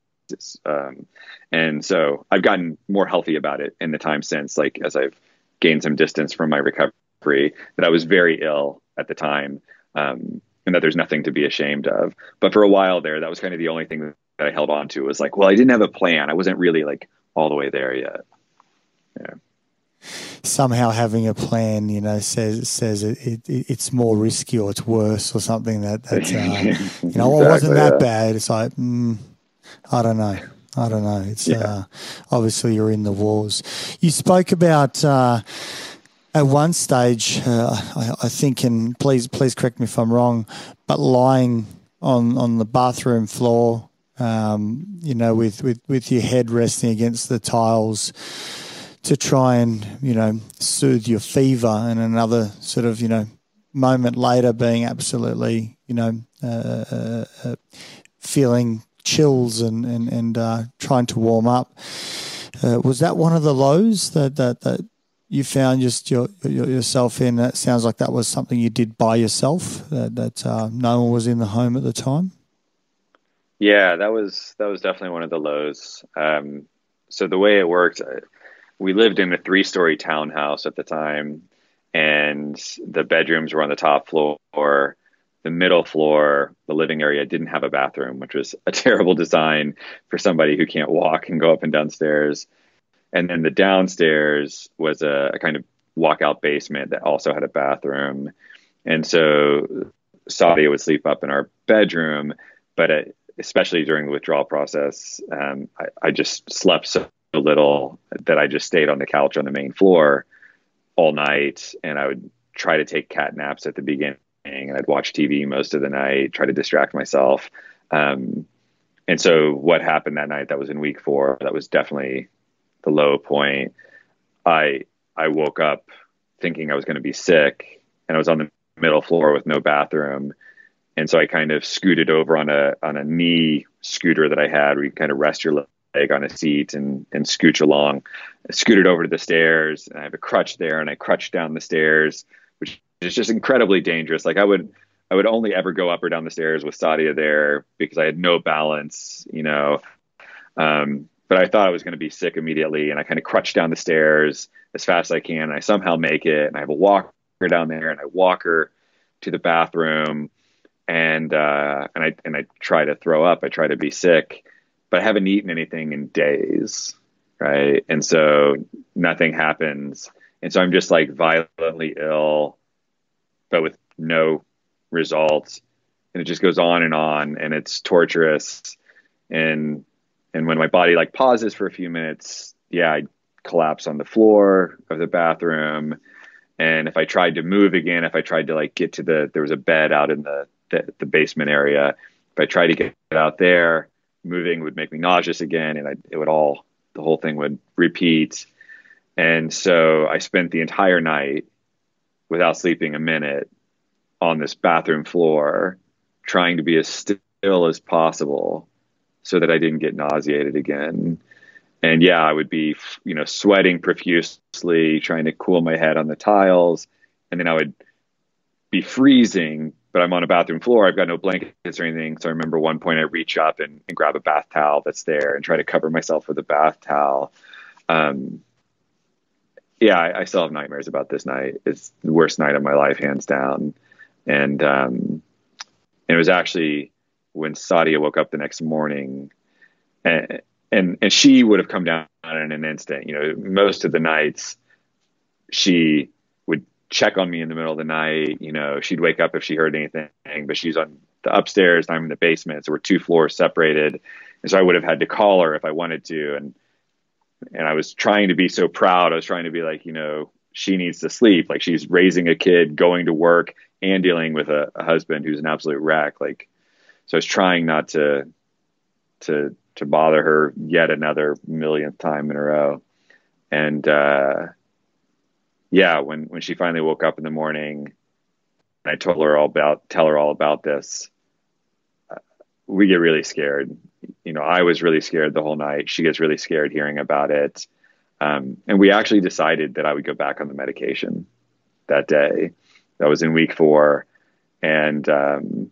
Um, and so I've gotten more healthy about it in the time since, like as I've gained some distance from my recovery, that I was very ill at the time, um, and that there's nothing to be ashamed of. But for a while there, that was kind of the only thing that I held on to was like, well, I didn't have a plan. I wasn't really like all the way there yet yeah. Somehow having a plan, you know, says says it, it, it's more risky or it's worse or something that that uh, [laughs] you know, exactly, it wasn't that yeah. bad. It's like mm, I don't know. I don't know. It's yeah. uh, obviously you're in the wars. You spoke about uh, at one stage, uh, I, I, think, and please please correct me if I'm wrong, but lying on on the bathroom floor, um, you know, with, with with your head resting against the tiles to try and you know soothe your fever, and another sort of you know moment later being absolutely you know uh, uh, uh, feeling chills and and and uh, trying to warm up. Uh, was that one of the lows that that that you found just your, your, yourself in? That sounds like that was something you did by yourself. That, that uh, no one was in the home at the time. Yeah, that was that was definitely one of the lows. Um, so the way it worked, we lived in a three story townhouse at the time, and the bedrooms were on the top floor. The middle floor, the living area, didn't have a bathroom, which was a [laughs] terrible design for somebody who can't walk and go up and downstairs. And then the downstairs was a, a kind of walkout basement that also had a bathroom. And so Sadia would sleep up in our bedroom, but it, especially during the withdrawal process, um, I, I, just slept so little that I just stayed on the couch on the main floor all night and I would try to take cat naps at the beginning and I'd watch TV most of the night, try to distract myself. Um, and so what happened that night that was in week four, that was definitely the low point. I, I woke up thinking I was going to be sick and I was on the middle floor with no bathroom. And so I kind of scooted over on a, on a knee scooter that I had where you kind of rest your leg on a seat and and scooch along. I scooted over to the stairs, and I have a crutch there, and I crutched down the stairs, which is just incredibly dangerous. Like I would I would only ever go up or down the stairs with Sadia there because I had no balance, you know. Um, but I thought I was going to be sick immediately, and I kind of crutched down the stairs as fast as I can. And I somehow make it, and I have a walker down there, and I walk her to the bathroom, and uh, and I and I try to throw up. I try to be sick, but I haven't eaten anything in days, right? And so nothing happens. And so I'm just like violently ill, but with no results. And it just goes on and on and it's torturous. And and when my body like pauses for a few minutes, yeah, I collapse on the floor of the bathroom. And if I tried to move again, if I tried to like get to the, there was a bed out in the, the, the basement area. If I tried to get out there, moving would make me nauseous again. And I, it would all, the whole thing would repeat. And so I spent the entire night without sleeping a minute on this bathroom floor, trying to be as still as possible so that I didn't get nauseated again. And yeah, I would be, you know, sweating profusely, trying to cool my head on the tiles. And then I would be freezing, but I'm on a bathroom floor. I've got no blankets or anything. So I remember one point I reach up and, and grab a bath towel that's there and try to cover myself with a bath towel. Um, yeah, I, I, still have nightmares about this night. It's the worst night of my life, hands down. And um, and it was actually when Sadia woke up the next morning, and and and she would have come down in an instant. You know, most of the nights she would check on me in the middle of the night. You know, she'd wake up if she heard anything, but she's on the upstairs. I'm in the basement, so we're two floors separated, and so I would have had to call her if I wanted to, and and I was trying to be so proud. I was trying to be like, you know, she needs to sleep. Like she's raising a kid, going to work, and dealing with a, a husband who's an absolute wreck. Like, so I was trying not to to to bother her yet another millionth time in a row. And uh, yeah, when when she finally woke up in the morning, I told her all about tell her all about this. Uh, we get really scared. You know, I was really scared the whole night. She gets really scared hearing about it. Um, and we actually decided that I would go back on the medication that day. That was in week four, and um,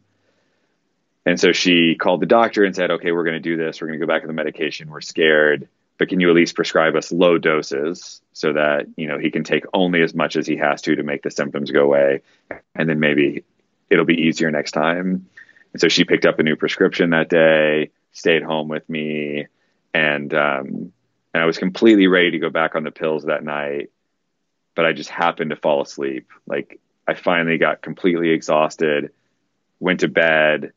and so she called the doctor and said, "Okay, we're going to do this. We're going to go back to the medication. We're scared, but can you at least prescribe us low doses so that you know he can take only as much as he has to to make the symptoms go away, and then maybe it'll be easier next time." And so she picked up a new prescription that day, stayed home with me, and um, and I was completely ready to go back on the pills that night, but I just happened to fall asleep. Like I finally got completely exhausted, went to bed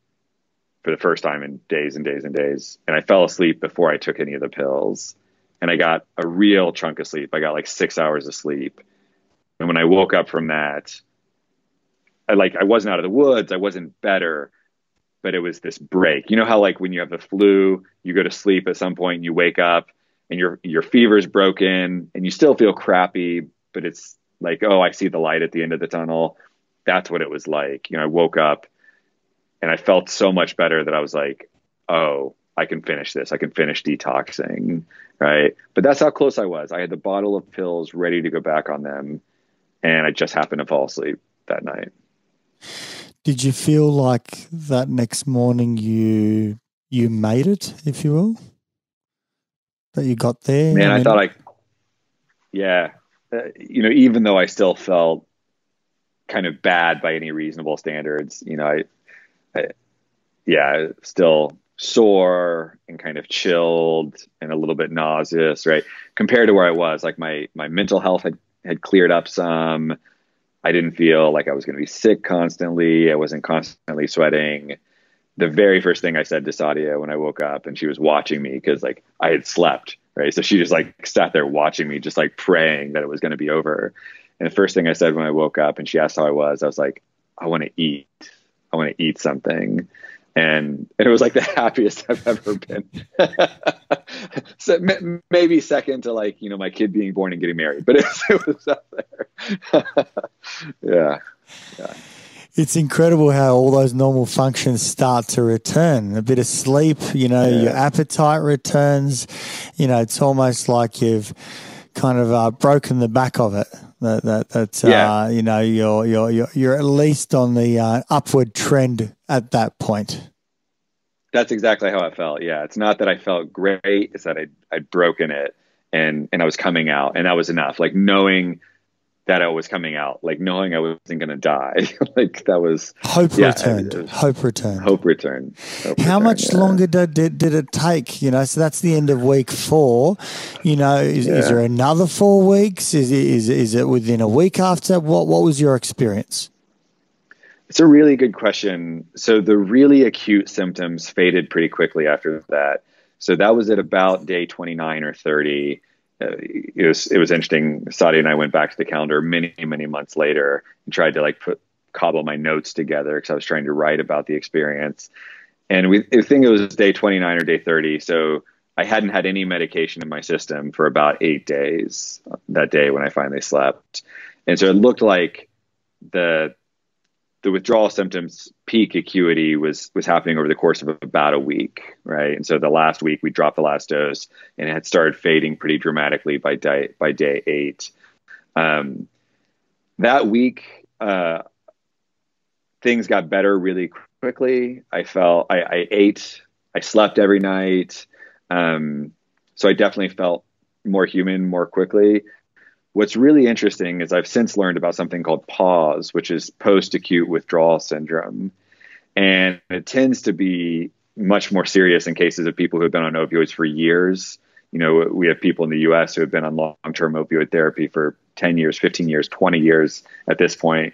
for the first time in days and days and days, and I fell asleep before I took any of the pills. And I got a real chunk of sleep. I got like six hours of sleep. And when I woke up from that, I like I wasn't out of the woods. I wasn't better, but it was this break. You know how like when you have the flu, you go to sleep at some point and you wake up and your your fever's broken and you still feel crappy, but it's like, oh, I see the light at the end of the tunnel. That's what it was like. You know, I woke up and I felt so much better that I was like, oh, I can finish this. I can finish detoxing, right? But that's how close I was. I had the bottle of pills ready to go back on them, and I just happened to fall asleep that night. Did you feel like that next morning you you made it, if you will? that you got there? Man, I, mean, I thought I, yeah, uh, you know, even though I still felt kind of bad by any reasonable standards, you know, I, Yeah, still sore and kind of chilled and a little bit nauseous, right? Compared to where I was, like my my mental health had had cleared up some. I didn't feel like I was going to be sick constantly. I wasn't constantly sweating the very first thing I said to Sadia when I woke up and she was watching me because like I had slept, right? So she just like sat there watching me, just like praying that it was going to be over. And the first thing I said when I woke up and she asked how I was, I was like, I want to eat. I want to eat something. And, and it was like the [laughs] happiest I've ever been. [laughs] so maybe second to like, you know, my kid being born and getting married, but it, [laughs] it was up there. yeah. Yeah it's incredible how all those normal functions start to return. A bit of sleep, you know, yeah. your appetite returns. You know, it's almost like you've kind of uh, broken the back of it. That that, that yeah. uh, you know you're you're you're you're at least on the uh, upward trend at that point. That's exactly how I felt. Yeah, it's not that I felt great; it's that I I'd broken it and and I was coming out, and that was enough. Like knowing that I was coming out, like knowing I wasn't going to die. [laughs] like that was hope yeah, returned. Was, hope returned. Hope returned. Hope How returned, much yeah. longer did, did, did it take? You know, so that's the end of week four. You know, is, yeah. is there another four weeks? Is it, is is it within a week after? What what was your experience? It's a really good question. So the really acute symptoms faded pretty quickly after that. So that was at about day 29 or 30. Uh, it was it was interesting. Sadia and I went back to the calendar many many months later and tried to like put cobble my notes together because I was trying to write about the experience. And we I think it was day 29 or day 30. So I hadn't had any medication in my system for about eight days that day when I finally slept. And so it looked like the the withdrawal symptoms peak acuity was was happening over the course of about a week, right? And so the last week we dropped the last dose, and it had started fading pretty dramatically by day by day eight. Um, that week, uh, things got better really quickly. I felt I, I ate, I slept every night, um, so I definitely felt more human more quickly. What's really interesting is I've since learned about something called PAWS, which is post acute withdrawal syndrome. And it tends to be much more serious in cases of people who have been on opioids for years. You know, we have people in the US who have been on long term opioid therapy for 10 years, 15 years, 20 years at this point.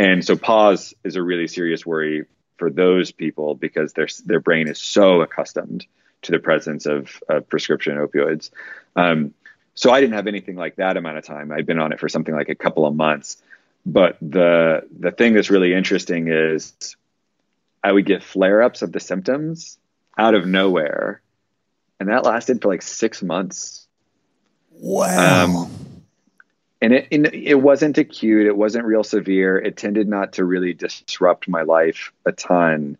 And so PAWS is a really serious worry for those people because their, their brain is so accustomed to the presence of, of prescription opioids. Um, so I didn't have anything like that amount of time. I'd been on it for something like a couple of months. But the the thing that's really interesting is I would get flare ups of the symptoms out of nowhere. And that lasted for like six months. Wow. Um, and it, it wasn't acute. It wasn't real severe. It tended not to really disrupt my life a ton,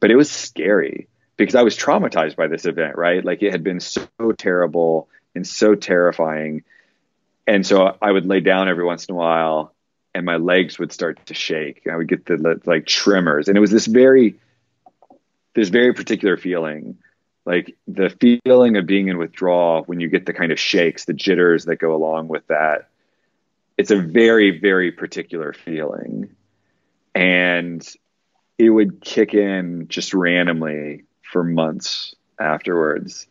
but it was scary because I was traumatized by this event, right? Like it had been so terrible and so terrifying. And so I would lay down every once in a while and my legs would start to shake. I would get the like tremors. And it was this very, this very particular feeling, like the feeling of being in withdrawal when you get the kind of shakes, the jitters that go along with that. It's a very, very particular feeling. And it would kick in just randomly for months afterwards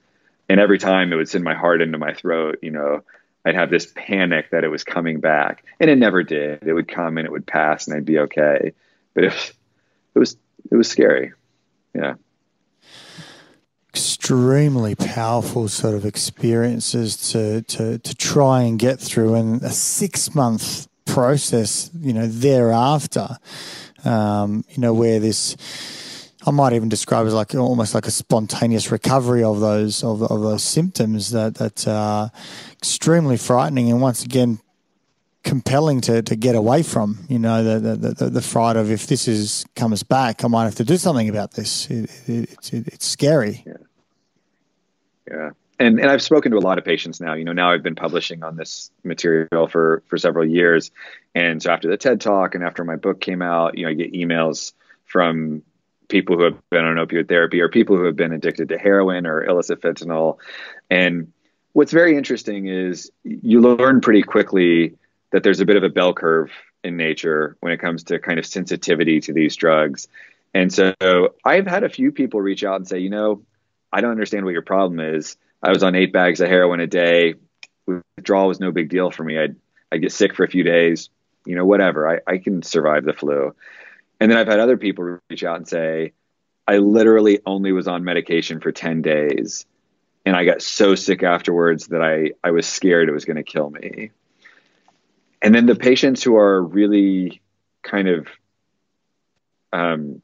and every time it would send my heart into my throat you know i'd have this panic that it was coming back. And it never did. It would come and it would pass and i'd be okay. But it was it was it was scary. Yeah. Extremely powerful sort of experiences to to to try and get through and a six month process you know thereafter um, you know where this I might even describe as like almost like a spontaneous recovery of those of, of those symptoms that that are extremely frightening and once again compelling to, to get away from. You know the, the the, the fright of if this is comes back, I might have to do something about this. It, it, it, it's scary. Yeah. Yeah. And, and I've spoken to a lot of patients now. You know, now I've been publishing on this material for for several years, and so after the TED Talk and after my book came out, you know, I get emails from people who have been on opioid therapy or people who have been addicted to heroin or illicit fentanyl. And what's very interesting is you learn pretty quickly that there's a bit of a bell curve in nature when it comes to kind of sensitivity to these drugs. And so I've had a few people reach out and say, you know, I don't understand what your problem is. I was on eight bags of heroin a day. Withdrawal was no big deal for me. I'd, I'd get sick for a few days, you know, whatever. I, I can survive the flu. And then I've had other people reach out and say, I literally only was on medication for 10 days and I got so sick afterwards that I, I was scared it was going to kill me. And then the patients who are really kind of, um,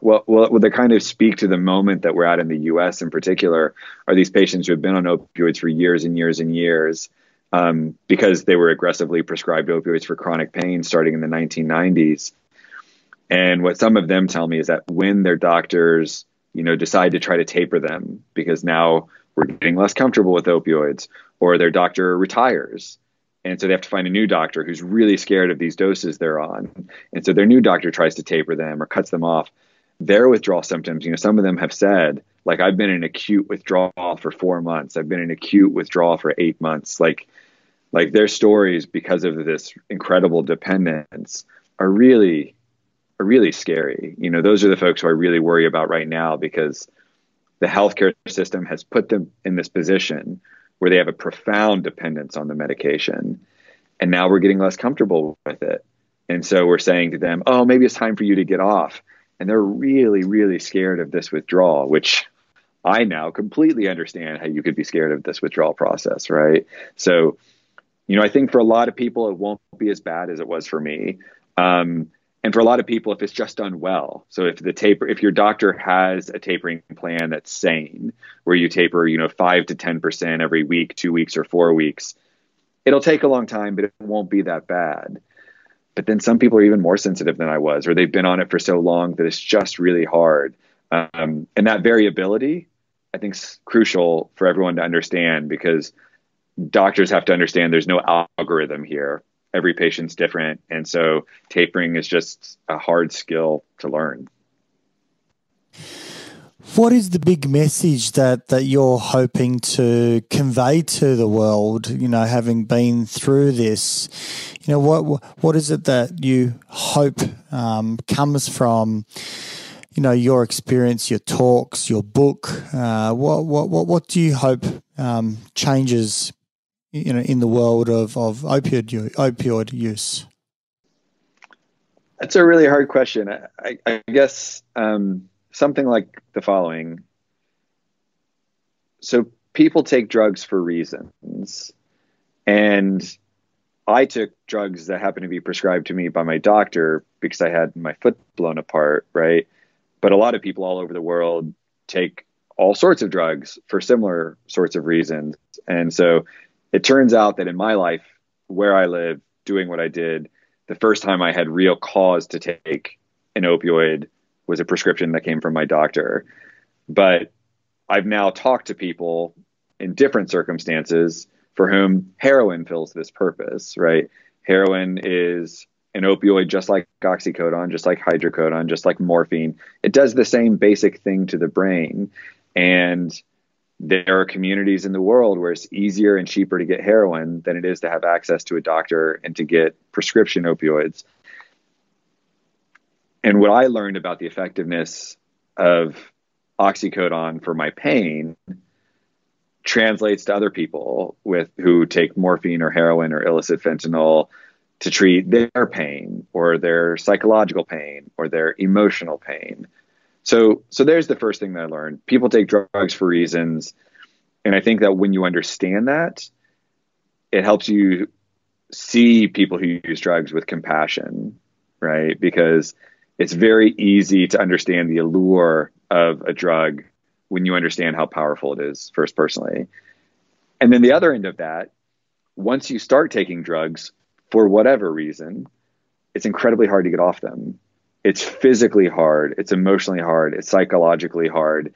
well, well, they kind of speak to the moment that we're at in the U.S. in particular are these patients who have been on opioids for years and years and years um, because they were aggressively prescribed opioids for chronic pain starting in the 1990s and what some of them tell me is that when their doctors, you know, decide to try to taper them because now we're getting less comfortable with opioids, or their doctor retires. And so they have to find a new doctor who's really scared of these doses they're on. And so their new doctor tries to taper them or cuts them off. Their withdrawal symptoms, you know, some of them have said, like, I've been in acute withdrawal for four months. I've been in acute withdrawal for eight months. Like, like their stories because of this incredible dependence are really are really scary. You know, those are the folks who I really worry about right now because the healthcare system has put them in this position where they have a profound dependence on the medication. And now we're getting less comfortable with it. And so we're saying to them, oh, maybe it's time for you to get off. And they're really, really scared of this withdrawal, which I now completely understand how you could be scared of this withdrawal process, right? So, you know, I think for a lot of people, it won't be as bad as it was for me. Um, and for a lot of people, if it's just done well, so if the taper, if your doctor has a tapering plan that's sane, where you taper, you know, five to ten percent every week, two weeks or four weeks, it'll take a long time, but it won't be that bad. But then some people are even more sensitive than I was, or they've been on it for so long that it's just really hard. Um, and that variability, I think, is crucial for everyone to understand because doctors have to understand there's no algorithm here. Every patient's different. And so tapering is just a hard skill to learn. What is the big message that, that you're hoping to convey to the world, you know, having been through this? You know, what what is it that you hope um, comes from, you know, your experience, your talks, your book? Uh, what, what, what, what do you hope um, changes, you know, in the world of, of opioid, opioid use? That's a really hard question. I, I, guess um, something like the following. So people take drugs for reasons. And I took drugs that happened to be prescribed to me by my doctor because I had my foot blown apart, right? But a lot of people all over the world take all sorts of drugs for similar sorts of reasons. And so it turns out that in my life, where I live, doing what I did, the first time I had real cause to take an opioid was a prescription that came from my doctor. But I've now talked to people in different circumstances for whom heroin fills this purpose, right? Heroin is an opioid just like oxycodone, just like hydrocodone, just like morphine. It does the same basic thing to the brain. And there are communities in the world where it's easier and cheaper to get heroin than it is to have access to a doctor and to get prescription opioids. And what I learned about the effectiveness of oxycodone for my pain translates to other people with who take morphine or heroin or illicit fentanyl to treat their pain or their psychological pain or their emotional pain. So so there's the first thing that I learned. People take drugs for reasons and I think that when you understand that it helps you see people who use drugs with compassion, right? Because it's very easy to understand the allure of a drug when you understand how powerful it is first personally. And then the other end of that, once you start taking drugs for whatever reason, it's incredibly hard to get off them. It's physically hard, it's emotionally hard, it's psychologically hard.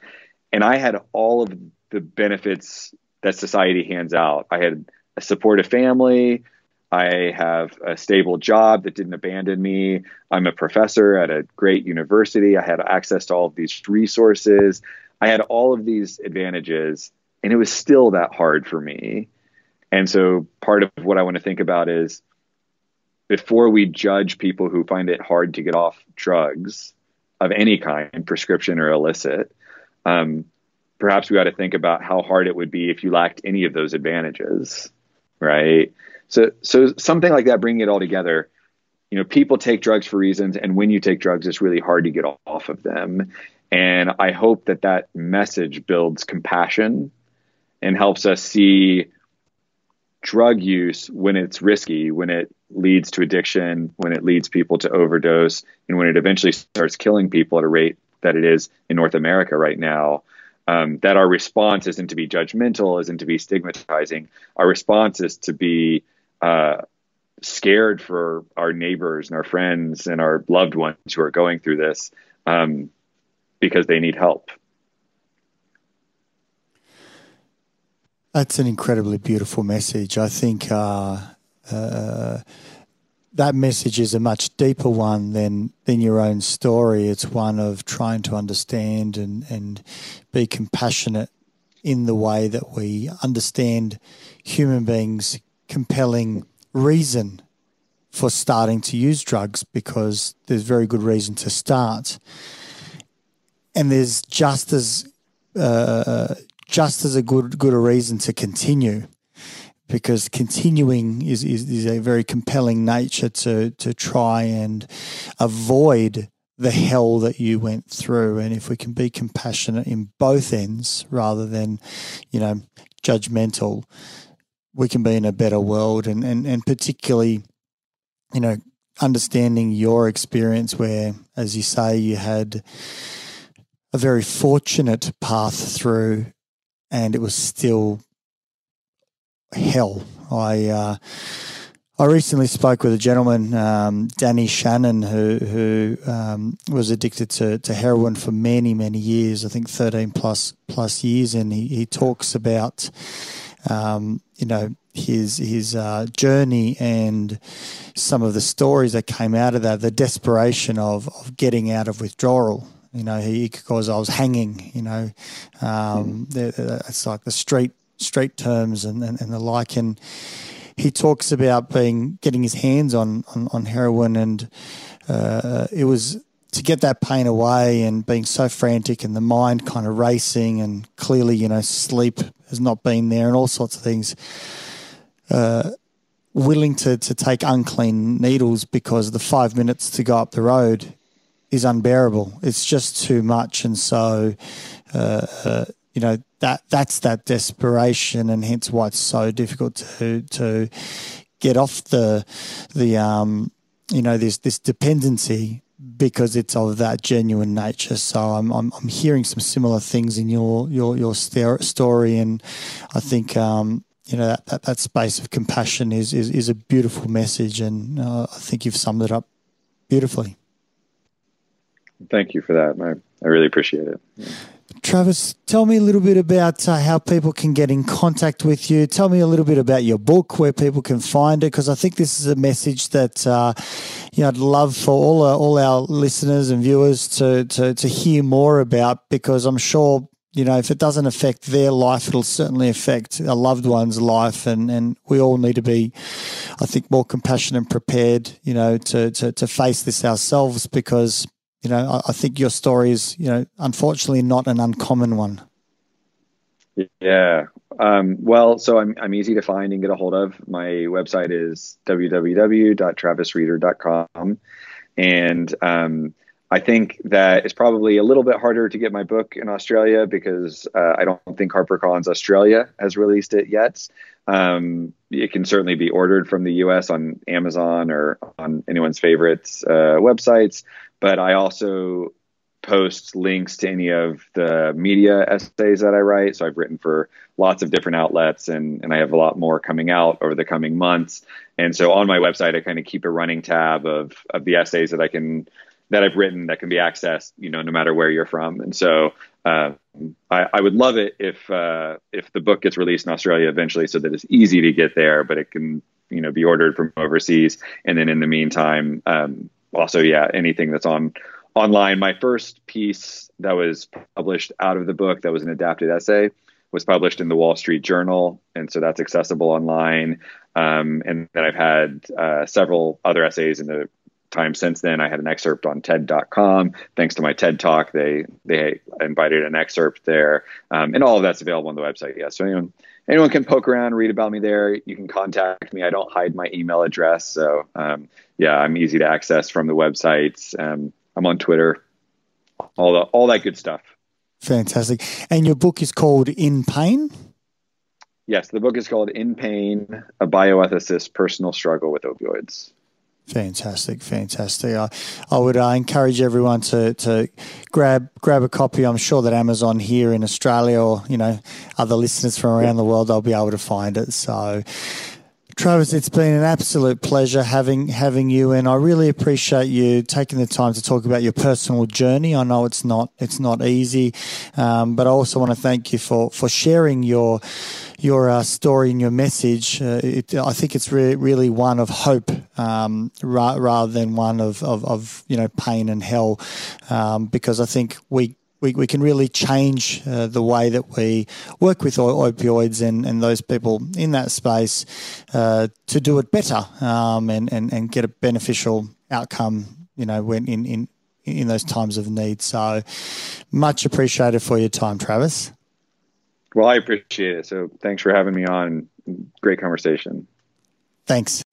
And I had all of the benefits that society hands out. I had a supportive family, I have a stable job that didn't abandon me. I'm a professor at a great university. I had access to all of these resources. I had all of these advantages, and it was still that hard for me. And so, part of what I want to think about is before we judge people who find it hard to get off drugs of any kind, prescription or illicit, um, perhaps we got to think about how hard it would be if you lacked any of those advantages, right? So, so something like that, bringing it all together, you know, people take drugs for reasons, and when you take drugs, it's really hard to get off of them. And I hope that that message builds compassion and helps us see drug use when it's risky, when it leads to addiction, when it leads people to overdose, and when it eventually starts killing people at a rate that it is in North America right now. Um, that our response isn't to be judgmental, isn't to be stigmatizing. Our response is to be uh, scared for our neighbors and our friends and our loved ones who are going through this um, because they need help. That's an incredibly beautiful message. I think uh, uh, that message is a much deeper one than than your own story. It's one of trying to understand and and be compassionate in the way that we understand human beings compelling reason for starting to use drugs because there's very good reason to start, and there's just as uh, just as a good good a reason to continue because continuing is, is, is, a very compelling nature to to try and avoid the hell that you went through. And if we can be compassionate in both ends rather than, you know, judgmental, we can be in a better world. And, and, and particularly, you know, understanding your experience where, as you say, you had a very fortunate path through and it was still hell. I, uh, I recently spoke with a gentleman, um, Danny Shannon, who who um, was addicted to, to heroin for many many years. I think thirteen plus plus years, and he, he talks about um, you know his his uh, journey and some of the stories that came out of that, the desperation of of getting out of withdrawal. You know, he because I was hanging. You know, um, mm. it's like the street street terms and, and, and the like and he talks about being getting his hands on on, on heroin, and uh, it was to get that pain away and being so frantic and the mind kind of racing and clearly you know sleep has not been there and all sorts of things. Uh, willing to, to take unclean needles because the five minutes to go up the road is unbearable. It's just too much. And so, uh, uh, you know, that that's that desperation, and hence why it's so difficult to to get off the the um you know this this dependency because it's of that genuine nature. So I'm I'm, I'm hearing some similar things in your your your story, and I think. Um, you know that, that, that space of compassion is, is, is a beautiful message, and uh, I think you've summed it up beautifully. Thank you for that. I, I really appreciate it. Travis, tell me a little bit about uh, how people can get in contact with you. Tell me a little bit about your book, where people can find it, because I think this is a message that uh, you know I'd love for all uh, all our listeners and viewers to, to to hear more about, because I'm sure you know if it doesn't affect their life, it'll certainly affect a loved one's life, and and we all need to be, I think, more compassionate and prepared, you know, to to, to face this ourselves, because you know, I, I think your story is, you know, unfortunately not an uncommon one. Yeah. Um, well, so I'm, I'm easy to find and get a hold of. My website is www.travisrieder.com. And um, I think that it's probably a little bit harder to get my book in Australia because uh, I don't think HarperCollins Australia has released it yet. Um, it can certainly be ordered from the US on Amazon or on anyone's favorite uh, websites but I also post links to any of the media essays that I write. So I've written for lots of different outlets and, and I have a lot more coming out over the coming months. And so on my website, I kind of keep a running tab of, of the essays that I can, that I've written that can be accessed, you know, no matter where you're from. And so uh, I, I, would love it if, uh, if the book gets released in Australia eventually so that it's easy to get there, but it can, you know, be ordered from overseas. And then in the meantime, um, also, yeah, anything that's on online. My first piece that was published out of the book that was an adapted essay was published in the Wall Street Journal, and so that's accessible online. Um, and then I've had uh, several other essays in the time since then. I had an excerpt on TED.com. Thanks to my TED talk, they they invited an excerpt there, um, and all of that's available on the website. Yeah, so anyone anyone can poke around, read about me there. You can contact me. I don't hide my email address, so um, yeah, I'm easy to access from the websites. Um, I'm on Twitter, all the all that good stuff. Fantastic. And your book is called In Pain. Yes, the book is called In Pain: A Bioethicist's Personal Struggle with Opioids. Fantastic, fantastic. I, I would uh, encourage everyone to, to grab grab a copy. I'm sure that Amazon here in Australia or you know other listeners from around the world they'll be able to find it. So Travis, it's been an absolute pleasure having having you, and I really appreciate you taking the time to talk about your personal journey. I know it's not it's not easy, um, but I also want to thank you for for sharing your your uh, story and your message. Uh, it, I think it's re- really one of hope um, ra- rather than one of, of, of, you know pain and hell, um, because I think we we, we can really change uh, the way that we work with opioids and, and those people in that space uh, to do it better um, and, and, and get a beneficial outcome, you know, when in, in, in those times of need. So much appreciated for your time, Travis. Well, I appreciate it. So thanks for having me on. Great conversation. Thanks.